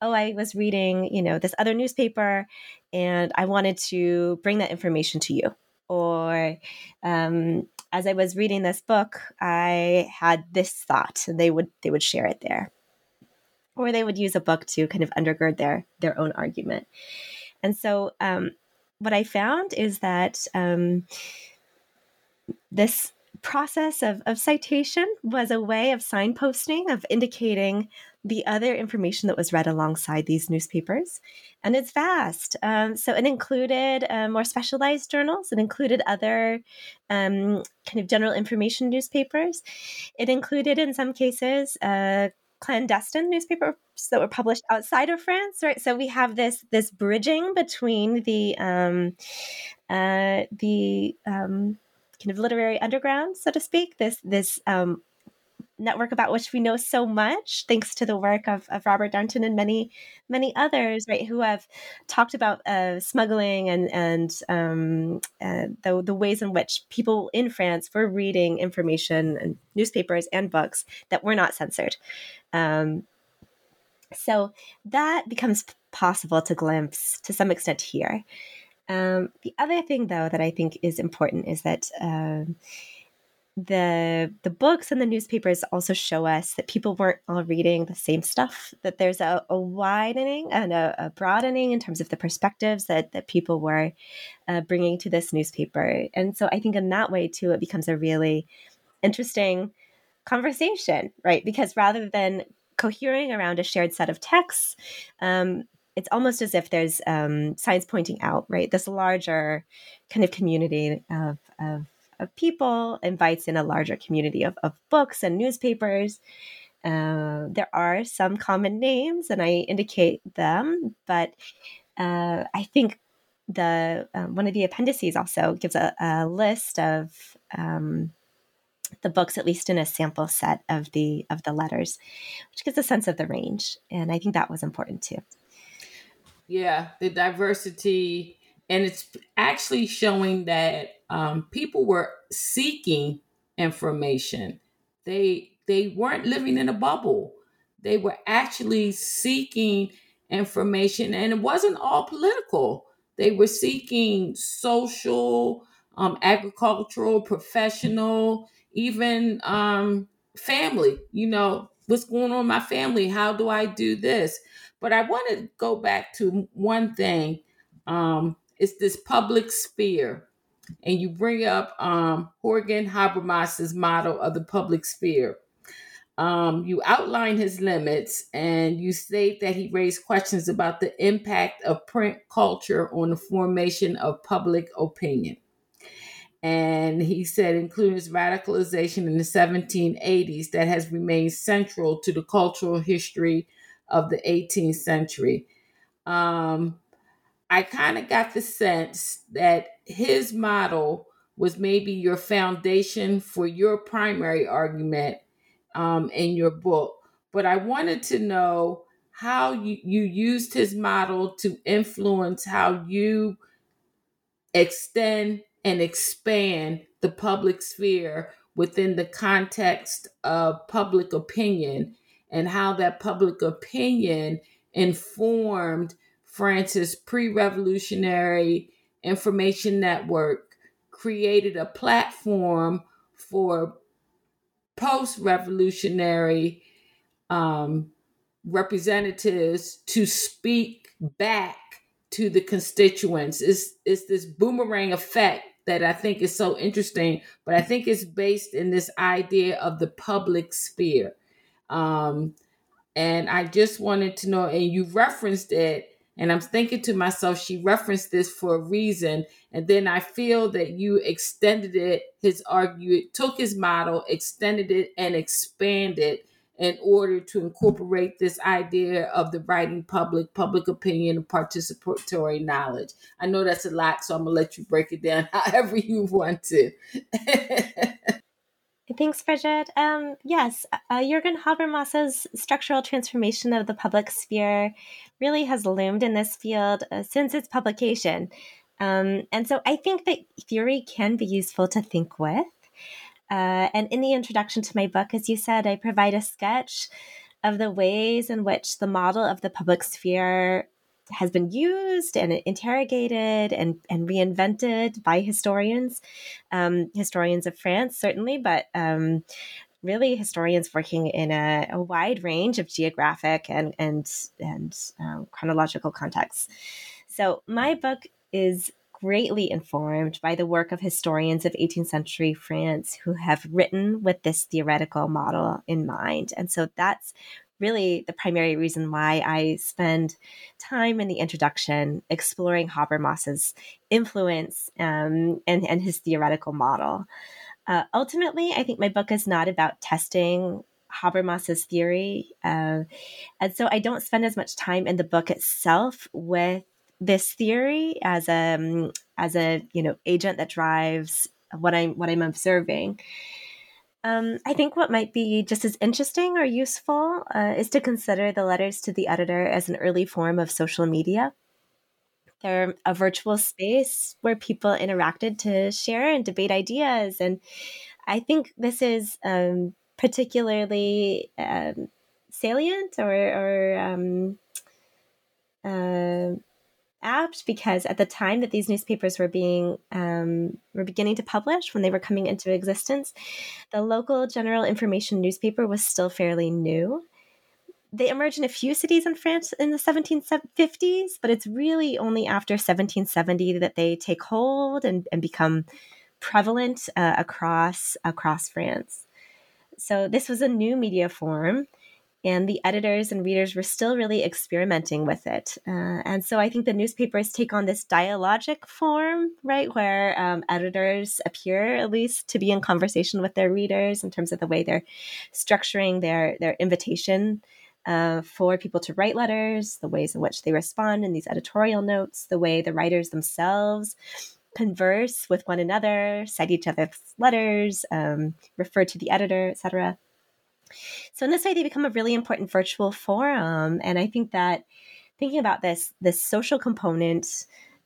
oh, I was reading, you know, this other newspaper and I wanted to bring that information to you. Or um, as I was reading this book, I had this thought. And they would they would share it there. Or they would use a book to kind of undergird their their own argument. And so um, what I found is that um, this process of, of citation was a way of signposting, of indicating the other information that was read alongside these newspapers. And it's vast. Um, so it included uh, more specialized journals, it included other um, kind of general information newspapers. It included, in some cases, uh, clandestine newspapers that were published outside of France, right? So we have this this bridging between the um, uh, the um, kind of literary underground, so to speak. This this um, network about which we know so much, thanks to the work of, of Robert Darnton and many many others, right, who have talked about uh, smuggling and and um, uh, the the ways in which people in France were reading information and newspapers and books that were not censored. Um, so that becomes possible to glimpse to some extent here. Um, the other thing, though, that I think is important is that um, the the books and the newspapers also show us that people weren't all reading the same stuff. That there's a, a widening and a, a, broadening in terms of the perspectives that that people were uh, bringing to this newspaper. And so I think in that way too, it becomes a really interesting conversation, right? Because rather than cohering around a shared set of texts, um, it's almost as if there's um, signs pointing out, right? This larger kind of community of, of, of people invites in a larger community of, of books and newspapers. Uh, there are some common names, and I indicate them, but uh, I think the uh, one of the appendices also gives a, a list of um, the books, at least in a sample set of the of the letters, which gives a sense of the range, and I think that was important too. Yeah, the diversity, and it's actually showing that um, people were seeking information. They they weren't living in a bubble. They were actually seeking information, and it wasn't all political. They were seeking social, um, agricultural, professional, even um, family. You know, what's going on in my family? How do I do this? But I want to go back to one thing. Um, it's this public sphere. And you bring up um, Jürgen Habermas's model of the public sphere. Um, you outline his limits and you state that he raised questions about the impact of print culture on the formation of public opinion. And he said, including his radicalization in the 1780s, that has remained central to the cultural history of the 18th century. Um, I kind of got the sense that his model was maybe your foundation for your primary argument um, in your book. But I wanted to know how you, you used his model to influence how you extend and expand the public sphere within the context of public opinion and how that public opinion informed France's pre revolutionary information network, created a platform for post revolutionary um, representatives to speak back to the constituents. It's, it's this boomerang effect that I think is so interesting, but I think it's based in this idea of the public sphere. Um, and I just wanted to know, and you referenced it, and I'm thinking to myself, she referenced this for a reason. And then I feel that you extended it, his argument, took his model, extended it, and expanded in order to incorporate this idea of the writing public, public opinion, and participatory knowledge. I know that's a lot, so I'm gonna let you break it down *laughs* however you want to. *laughs* Thanks, Bridget. Um, yes, uh, Jürgen Habermas's structural transformation of the public sphere really has loomed in this field uh, since its publication. Um, and so I think that theory can be useful to think with. Uh, and in the introduction to my book, as you said, I provide a sketch of the ways in which the model of the public sphere has been used and interrogated and, and reinvented by historians, um, historians of France, certainly, but um, really historians working in a, a, wide range of geographic and, and, and um, chronological contexts. So, my book is greatly informed by the work of historians of 18th century France who have written with this theoretical model in mind. And so that's really the primary reason why I spend time in the introduction exploring Habermas's influence um, and, and his theoretical model. Uh, ultimately, I think my book is not about testing Habermas's theory. Uh, and so I don't spend as much time in the book itself with this theory as a um, as a you know agent that drives what I'm what I'm observing. Um, I think what might be just as interesting or useful uh, is to consider the letters to the editor as an early form of social media. They're a virtual space where people interacted to share and debate ideas, and I think this is um, particularly um, salient or, or um, uh, apt because at the time that these newspapers were being um, were beginning to publish when they were coming into existence the local general information newspaper was still fairly new. They emerged in a few cities in france in the 1750s but it's really only after 1770 that they take hold and, and become prevalent uh, across across france. So this was a new media form and the editors and readers were still really experimenting with it. Uh, and so I think the newspapers take on this dialogic form, right, where um, editors appear at least to be in conversation with their readers in terms of the way they're structuring their their invitation. Uh, for people to write letters, the ways in which they respond in these editorial notes, the way the writers themselves converse with one another, cite each other's letters, um, refer to the editor, etc. So in this way, they become a really important virtual forum, and I think that thinking about this this social component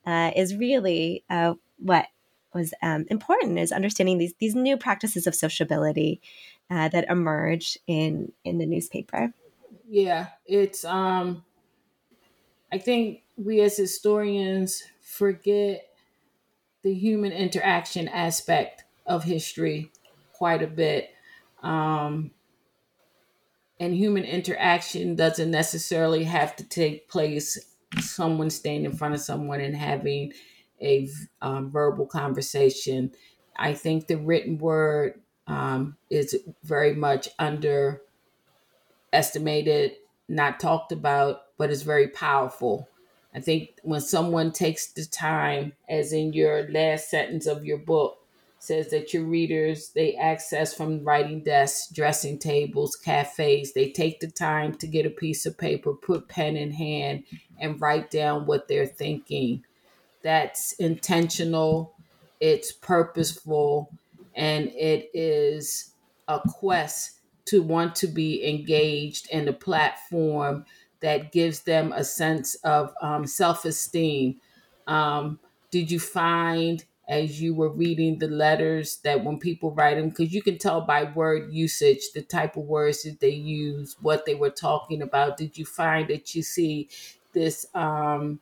uh, is really uh, what was um, important is understanding these these new practices of sociability uh, that emerge in in the newspaper. Yeah, it's um, I think we as historians forget the human interaction aspect of history quite a bit. Um, and human interaction doesn't necessarily have to take place someone staying in front of someone and having a um, verbal conversation. I think the written word um, is very much underestimated not talked about but is very powerful. I think when someone takes the time as in your last sentence of your book says that your readers they access from writing desks, dressing tables, cafes. They take the time to get a piece of paper, put pen in hand, and write down what they're thinking. That's intentional, it's purposeful, and it is a quest to want to be engaged in a platform that gives them a sense of um, self esteem. Um, did you find as you were reading the letters that when people write them, because you can tell by word usage the type of words that they use, what they were talking about, did you find that you see this um,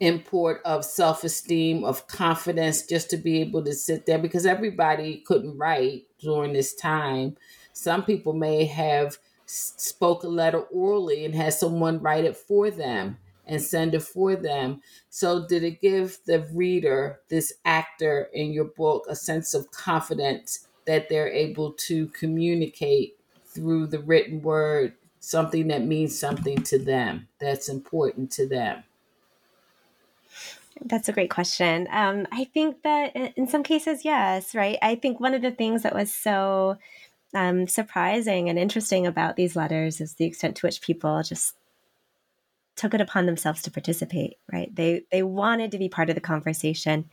import of self esteem, of confidence, just to be able to sit there? Because everybody couldn't write during this time. Some people may have spoke a letter orally and had someone write it for them and send it for them. So, did it give the reader, this actor in your book, a sense of confidence that they're able to communicate through the written word something that means something to them, that's important to them? That's a great question. Um, I think that in some cases, yes, right? I think one of the things that was so um, surprising and interesting about these letters is the extent to which people just took it upon themselves to participate. Right? They they wanted to be part of the conversation,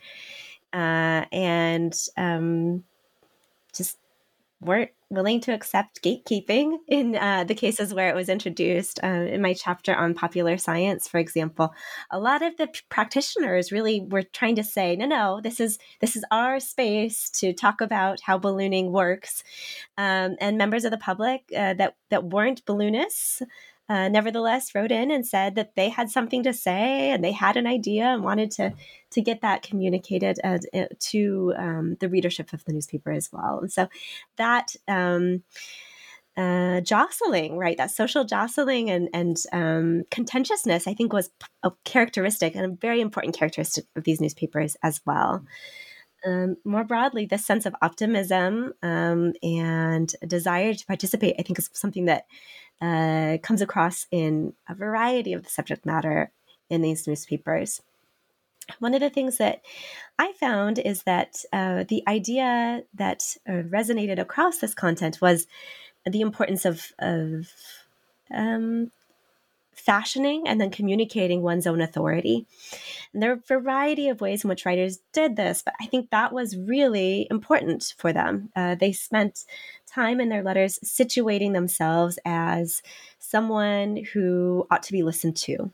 uh, and um, just weren't willing to accept gatekeeping in uh, the cases where it was introduced. Uh, in my chapter on popular science, for example, a lot of the p- practitioners really were trying to say, "No, no, this is this is our space to talk about how ballooning works," um, and members of the public uh, that that weren't balloonists uh, nevertheless wrote in and said that they had something to say and they had an idea and wanted to to get that communicated uh, to um, the readership of the newspaper as well. And so that um, uh, jostling, right? That social jostling and and um, contentiousness, I think, was a characteristic and a very important characteristic of these newspapers as well. Um, more broadly, this sense of optimism um, and desire to participate, I think, is something that uh, comes across in a variety of the subject matter in these newspapers. One of the things that I found is that uh, the idea that uh, resonated across this content was the importance of, of um, fashioning and then communicating one's own authority. And there are a variety of ways in which writers did this, but I think that was really important for them. Uh, they spent time in their letters situating themselves as someone who ought to be listened to.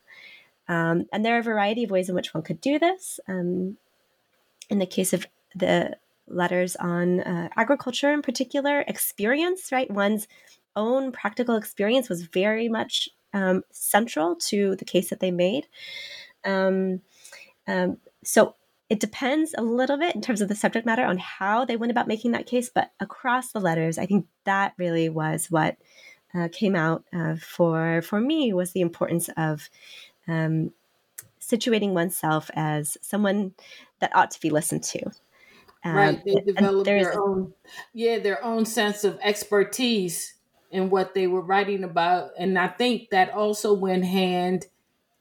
Um, and there are a variety of ways in which one could do this. Um, in the case of the letters on uh, agriculture in particular, experience, right? One's own practical experience was very much um, central to the case that they made. Um, um, so it depends a little bit in terms of the subject matter on how they went about making that case, but across the letters, I think that really was what uh, came out uh, for for me was the importance of um, situating oneself as someone that ought to be listened to. Um, right, they develop their own, yeah, their own sense of expertise in what they were writing about, and I think that also went hand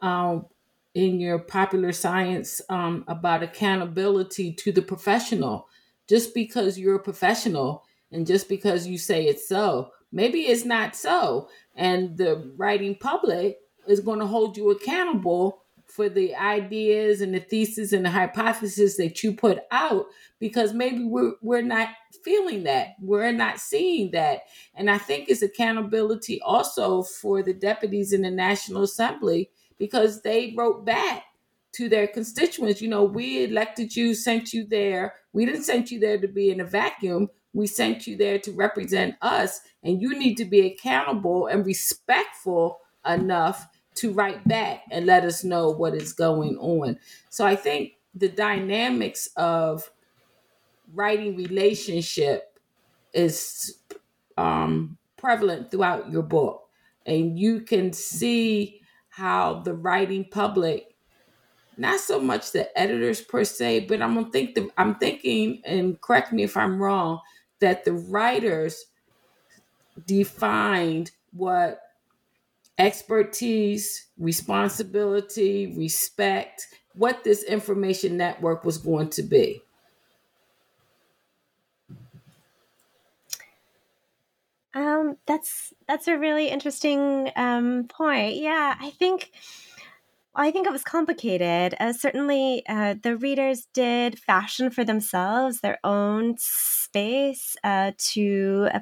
um, in your popular science um, about accountability to the professional. Just because you're a professional and just because you say it's so, maybe it's not so. And the writing public is going to hold you accountable for the ideas and the thesis and the hypothesis that you put out because maybe we're, we're not feeling that we're not seeing that and i think it's accountability also for the deputies in the national assembly because they wrote back to their constituents, you know, we elected you, sent you there. We didn't send you there to be in a vacuum. We sent you there to represent us, and you need to be accountable and respectful enough to write back and let us know what is going on. So I think the dynamics of writing relationship is um, prevalent throughout your book, and you can see how the writing public not so much the editors per se, but I'm gonna think the, I'm thinking, and correct me if I'm wrong, that the writers defined what expertise, responsibility, respect, what this information network was going to be. Um, that's that's a really interesting um, point. Yeah, I think I think it was complicated. Uh, certainly, uh, the readers did fashion for themselves their own space uh, to uh,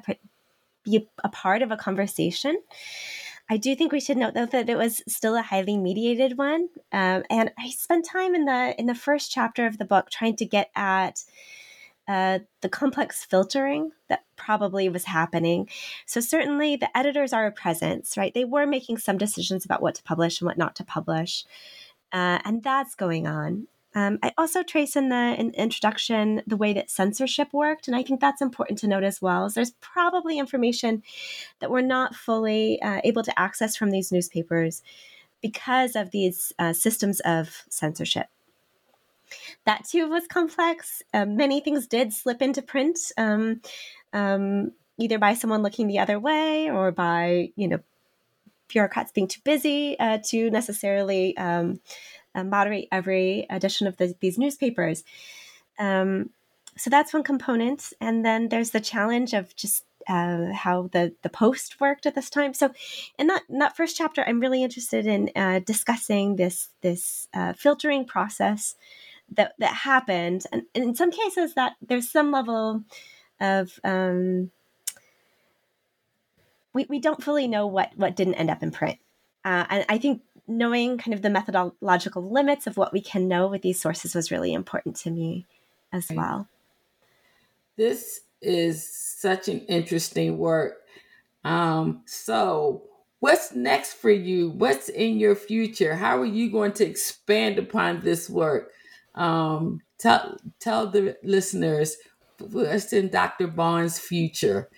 be a part of a conversation. I do think we should note though that it was still a highly mediated one, um, and I spent time in the in the first chapter of the book trying to get at uh, the complex filtering that probably was happening. So, certainly the editors are a presence, right? They were making some decisions about what to publish and what not to publish. Uh, and that's going on. Um, I also trace in the in introduction the way that censorship worked, and I think that's important to note as well. So there's probably information that we're not fully uh, able to access from these newspapers because of these uh, systems of censorship that too was complex. Um, many things did slip into print, um, um, either by someone looking the other way or by, you know, bureaucrats being too busy uh, to necessarily um, uh, moderate every edition of the, these newspapers. Um, so that's one component. And then there's the challenge of just uh, how the the post worked at this time. So, in that in that first chapter, I'm really interested in uh, discussing this this uh, filtering process that that happened, and, and in some cases that there's some level of um, we we don't fully know what what didn't end up in print, uh, and I think knowing kind of the methodological limits of what we can know with these sources was really important to me as well. This is such an interesting work. Um, so, what's next for you? What's in your future? How are you going to expand upon this work? Um, tell tell the listeners what's in Dr. Bond's future,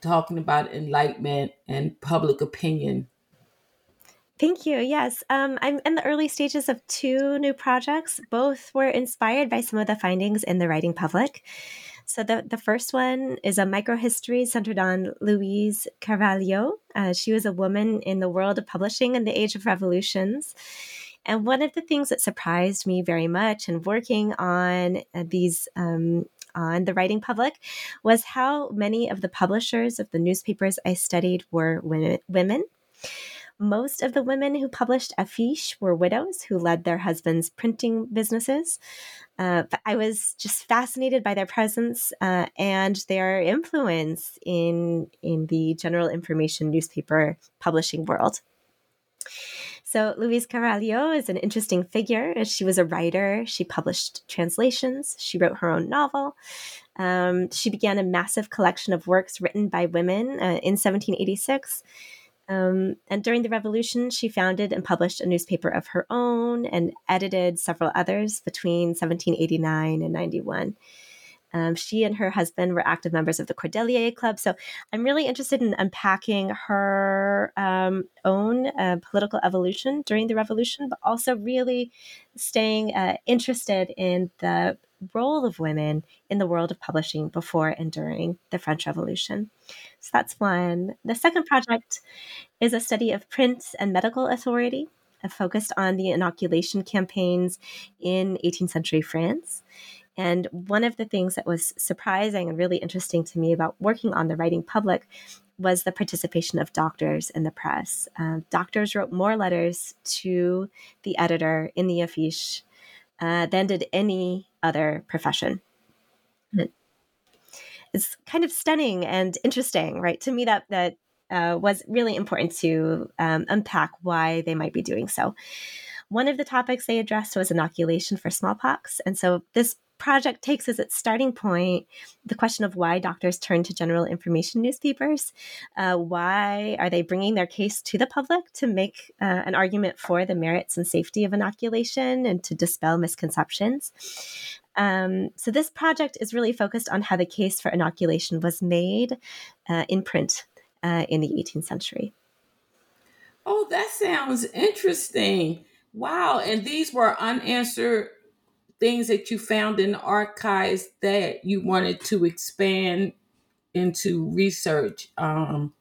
talking about enlightenment and public opinion. Thank you. Yes, um, I'm in the early stages of two new projects. Both were inspired by some of the findings in the writing public. So the, the first one is a microhistory centered on Louise Keralio. Uh, she was a woman in the world of publishing in the age of revolutions. And one of the things that surprised me very much in working on uh, these um, on the writing public was how many of the publishers of the newspapers I studied were women. Most of the women who published Affiche were widows who led their husbands' printing businesses. Uh, I was just fascinated by their presence uh, and their influence in in the general information newspaper publishing world. So, Louise Keralio is an interesting figure. She was a writer. She published translations. She wrote her own novel. Um, she began a massive collection of works written by women uh, in 1786. Um, and during the revolution, she founded and published a newspaper of her own and edited several others between 1789 and 91. Um, she and her husband were active members of the Cordelier Club. So I'm really interested in unpacking her um, own uh, political evolution during the revolution, but also really staying uh, interested in the role of women in the world of publishing before and during the French Revolution. So that's one. The second project is a study of print and medical authority uh, focused on the inoculation campaigns in 18th century France. And one of the things that was surprising and really interesting to me about working on the writing public was the participation of doctors in the press. Uh, doctors wrote more letters to the editor in the affiche uh, than did any other profession. It's kind of stunning and interesting, right? To me, that that uh, was really important to um, unpack why they might be doing so. One of the topics they addressed was inoculation for smallpox, and so this project takes as its starting point the question of why doctors turn to general information newspapers. Uh, why are they bringing their case to the public to make uh, an argument for the merits and safety of inoculation and to dispel misconceptions? Um, so, this project is really focused on how the case for inoculation was made uh, in print uh, in the 18th century. Oh, that sounds interesting. Wow. And these were unanswered things that you found in the archives that you wanted to expand into research. Um,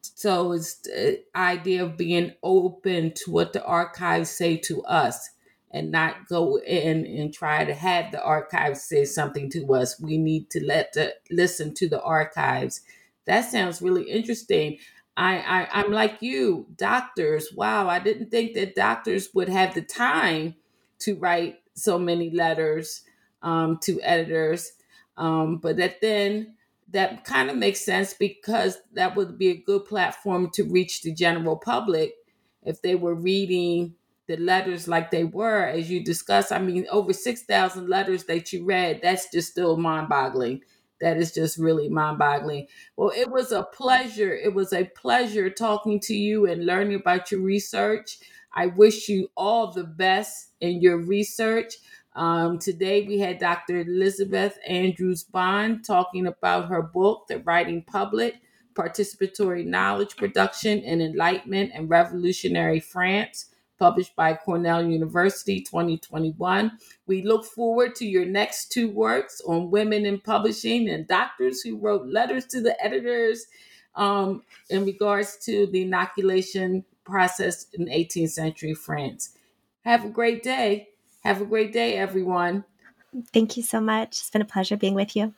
so it's the idea of being open to what the archives say to us and not go in and try to have the archives say something to us. We need to let the listen to the archives that sounds really interesting. I, I I'm like you, doctors. Wow, I didn't think that doctors would have the time to write so many letters um, to editors. Um, but that then that kind of makes sense because that would be a good platform to reach the general public if they were reading the letters like they were, as you discussed. I mean, over 6,000 letters that you read, that's just still mind boggling. That is just really mind boggling. Well, it was a pleasure. It was a pleasure talking to you and learning about your research. I wish you all the best in your research. Um, today we had Dr. Elizabeth Andrews Bond talking about her book, The Writing Public Participatory Knowledge Production in Enlightenment and Revolutionary France, published by Cornell University 2021. We look forward to your next two works on women in publishing and doctors who wrote letters to the editors um, in regards to the inoculation process in 18th century France. Have a great day. Have a great day, everyone. Thank you so much. It's been a pleasure being with you.